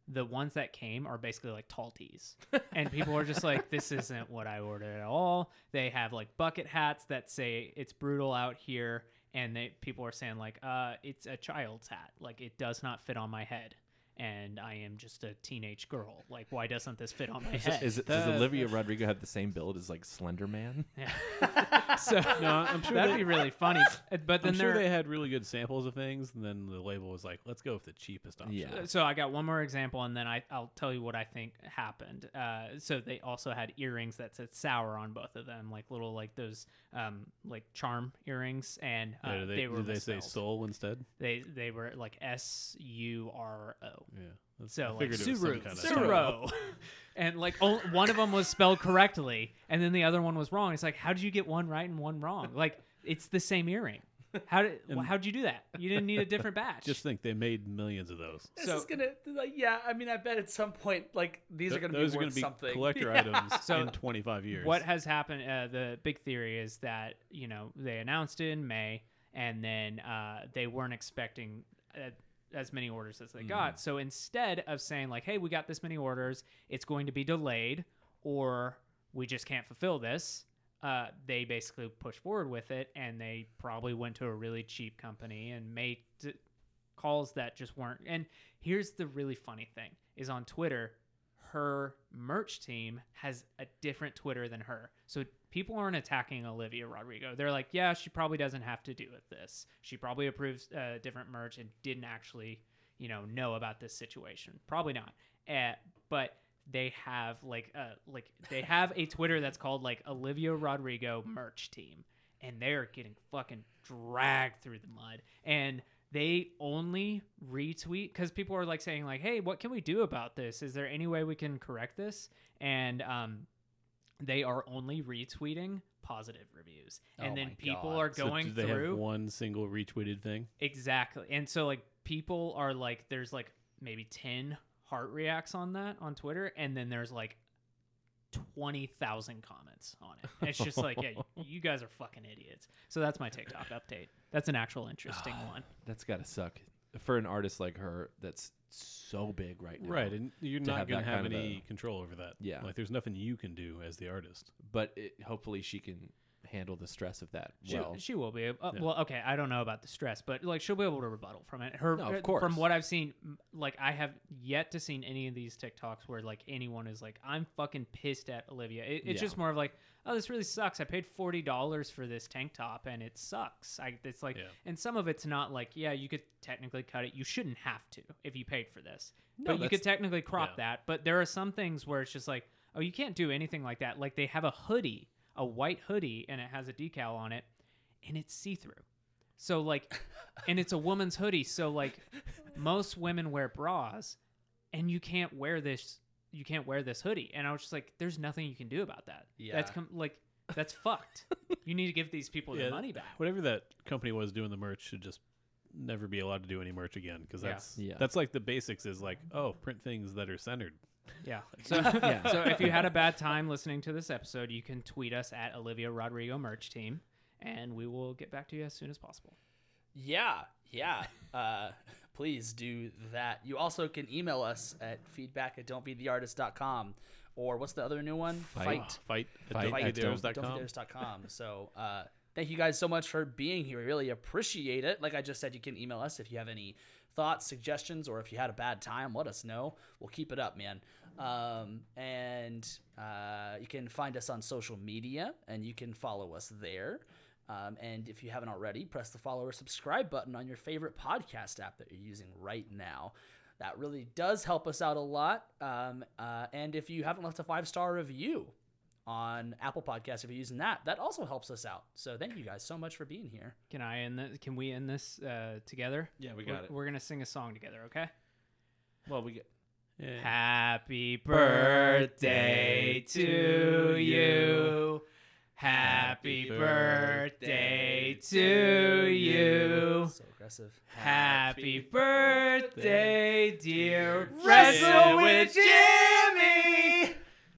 The ones that came are basically like tall tees, and people are just like, "This isn't what I ordered at all." They have like bucket hats that say "It's brutal out here," and they people are saying like, "Uh, it's a child's hat. Like it does not fit on my head." And I am just a teenage girl. Like, why doesn't this fit on my head? is it, does Olivia Rodrigo have the same build as like Slender Man? Yeah. so No, I'm sure that'd they- be really funny. But then I'm sure they had really good samples of things, and then the label was like, "Let's go with the cheapest option." Yeah. So I got one more example, and then I, I'll tell you what I think happened. Uh, so they also had earrings that said sour on both of them, like little like those um, like charm earrings, and uh, Yeah, they, they were did they say soul instead? They they were like S U R O. Yeah. that's- So I like figured it was some Suru, kind of Suro. and like o- one of them was spelled correctly, and then the other one was wrong. It's like, how did you get one right and one wrong? Like it's the same earring. How did And- how'd you do that? You didn't need a different batch. Just think they made millions of those. This So- is gonna like yeah. I mean, I bet at some point like these are gonna those be are worth gonna be something. collector Yeah. items So in 25 years. What has happened? Uh, the big theory is that you know they announced it in May, and then uh, they weren't expecting uh, as many orders as they got. So instead of saying like, "Hey, we got this many orders, it's going to be delayed," or "We just can't fulfill this," uh, they basically pushed forward with it, and they probably went to a really cheap company and made d- calls that just weren't. And here's the really funny thing: is on Twitter, her merch team has a different Twitter than her. So people aren't attacking Olivia Rodrigo. They're like, yeah, she probably doesn't have to do with this. She probably approves uh, different merch and didn't actually, you know, know about this situation. Probably not. Uh, but they have like uh like they have a Twitter that's called like Olivia Rodrigo merch team and they're getting fucking dragged through the mud and they only retweet because people are like saying like hey what can we do about this is there any way we can correct this and um they are only retweeting positive reviews and Oh then people God. are So going do they through have one single retweeted thing? Exactly. And so like people are like there's like maybe 10 heart reacts on that on Twitter and then there's like 20,000 comments on it. It's just like, yeah, you guys are fucking idiots. So that's my TikTok update. That's an actual interesting one. That's gotta suck for an artist like her. That's so big right now. Right, and you're to not have going to that have kind of any a- control over that. Yeah. like there's nothing you can do as the artist. But it, hopefully she can handle the stress of that She, well. she will be. Uh, Yeah. Well, okay, I don't know about the stress, but like she'll be able to rebuttal from it. Her, No, of uh, course. from what I've seen, m- like I have yet to seen any of these TikToks where like anyone is like, "I'm fucking pissed at Olivia." It, it's Yeah. just more of like, "Oh, this really sucks. I paid forty dollars for this tank top, and it sucks." I, it's like, Yeah. and some of it's not like, yeah, you could technically cut it. You shouldn't have to if you paid for this, No, but you could technically crop yeah. that. But there are some things where it's just like, oh, you can't do anything like that. Like they have a hoodie, a white hoodie, and it has a decal on it, and it's see through. So like, and it's a woman's hoodie. So like, most women wear bras, and you can't wear this. You can't wear this hoodie. And I was just like, there's nothing you can do about that. That's Yeah. com- like, that's fucked. You need to give these people their money back. Whatever that company was doing the merch should just never be allowed to do any merch again because Yeah. that's Yeah. that's like the basics is like oh print things that are centered. Yeah. So, so if you had a bad time listening to this episode, you can tweet us at Olivia Rodrigo Merch Team, and we will get back to you as soon as possible. Yeah, yeah. Uh, please do that. You also can email us at feedback at don'tbetheartist.com or what's the other new one? Fight fight at Fight Fight. don'tbetheartist.com. don'tbetheartist.com. So uh, thank you guys so much for being here. We really appreciate it. Like I just said, you can email us if you have any thoughts, suggestions, or if you had a bad time, let us know. We'll keep it up, man. Um, and uh, you can find us on social media and you can follow us there. Um, and if you haven't already, press the follow or subscribe button on your favorite podcast app that you're using right now. That really does help us out a lot. Um, uh, and if you haven't left a five star review on Apple Podcasts, if you're using that, that also helps us out. So thank you guys so much for being here. Can I end this? Can we end this uh, together? Yeah, we We're- got it. We're gonna sing a song together, okay? Well, we get Yeah. Happy birthday to you. Happy birthday to you. So aggressive. Happy birthday, dear Wrestle Wrestle with with Jimmy.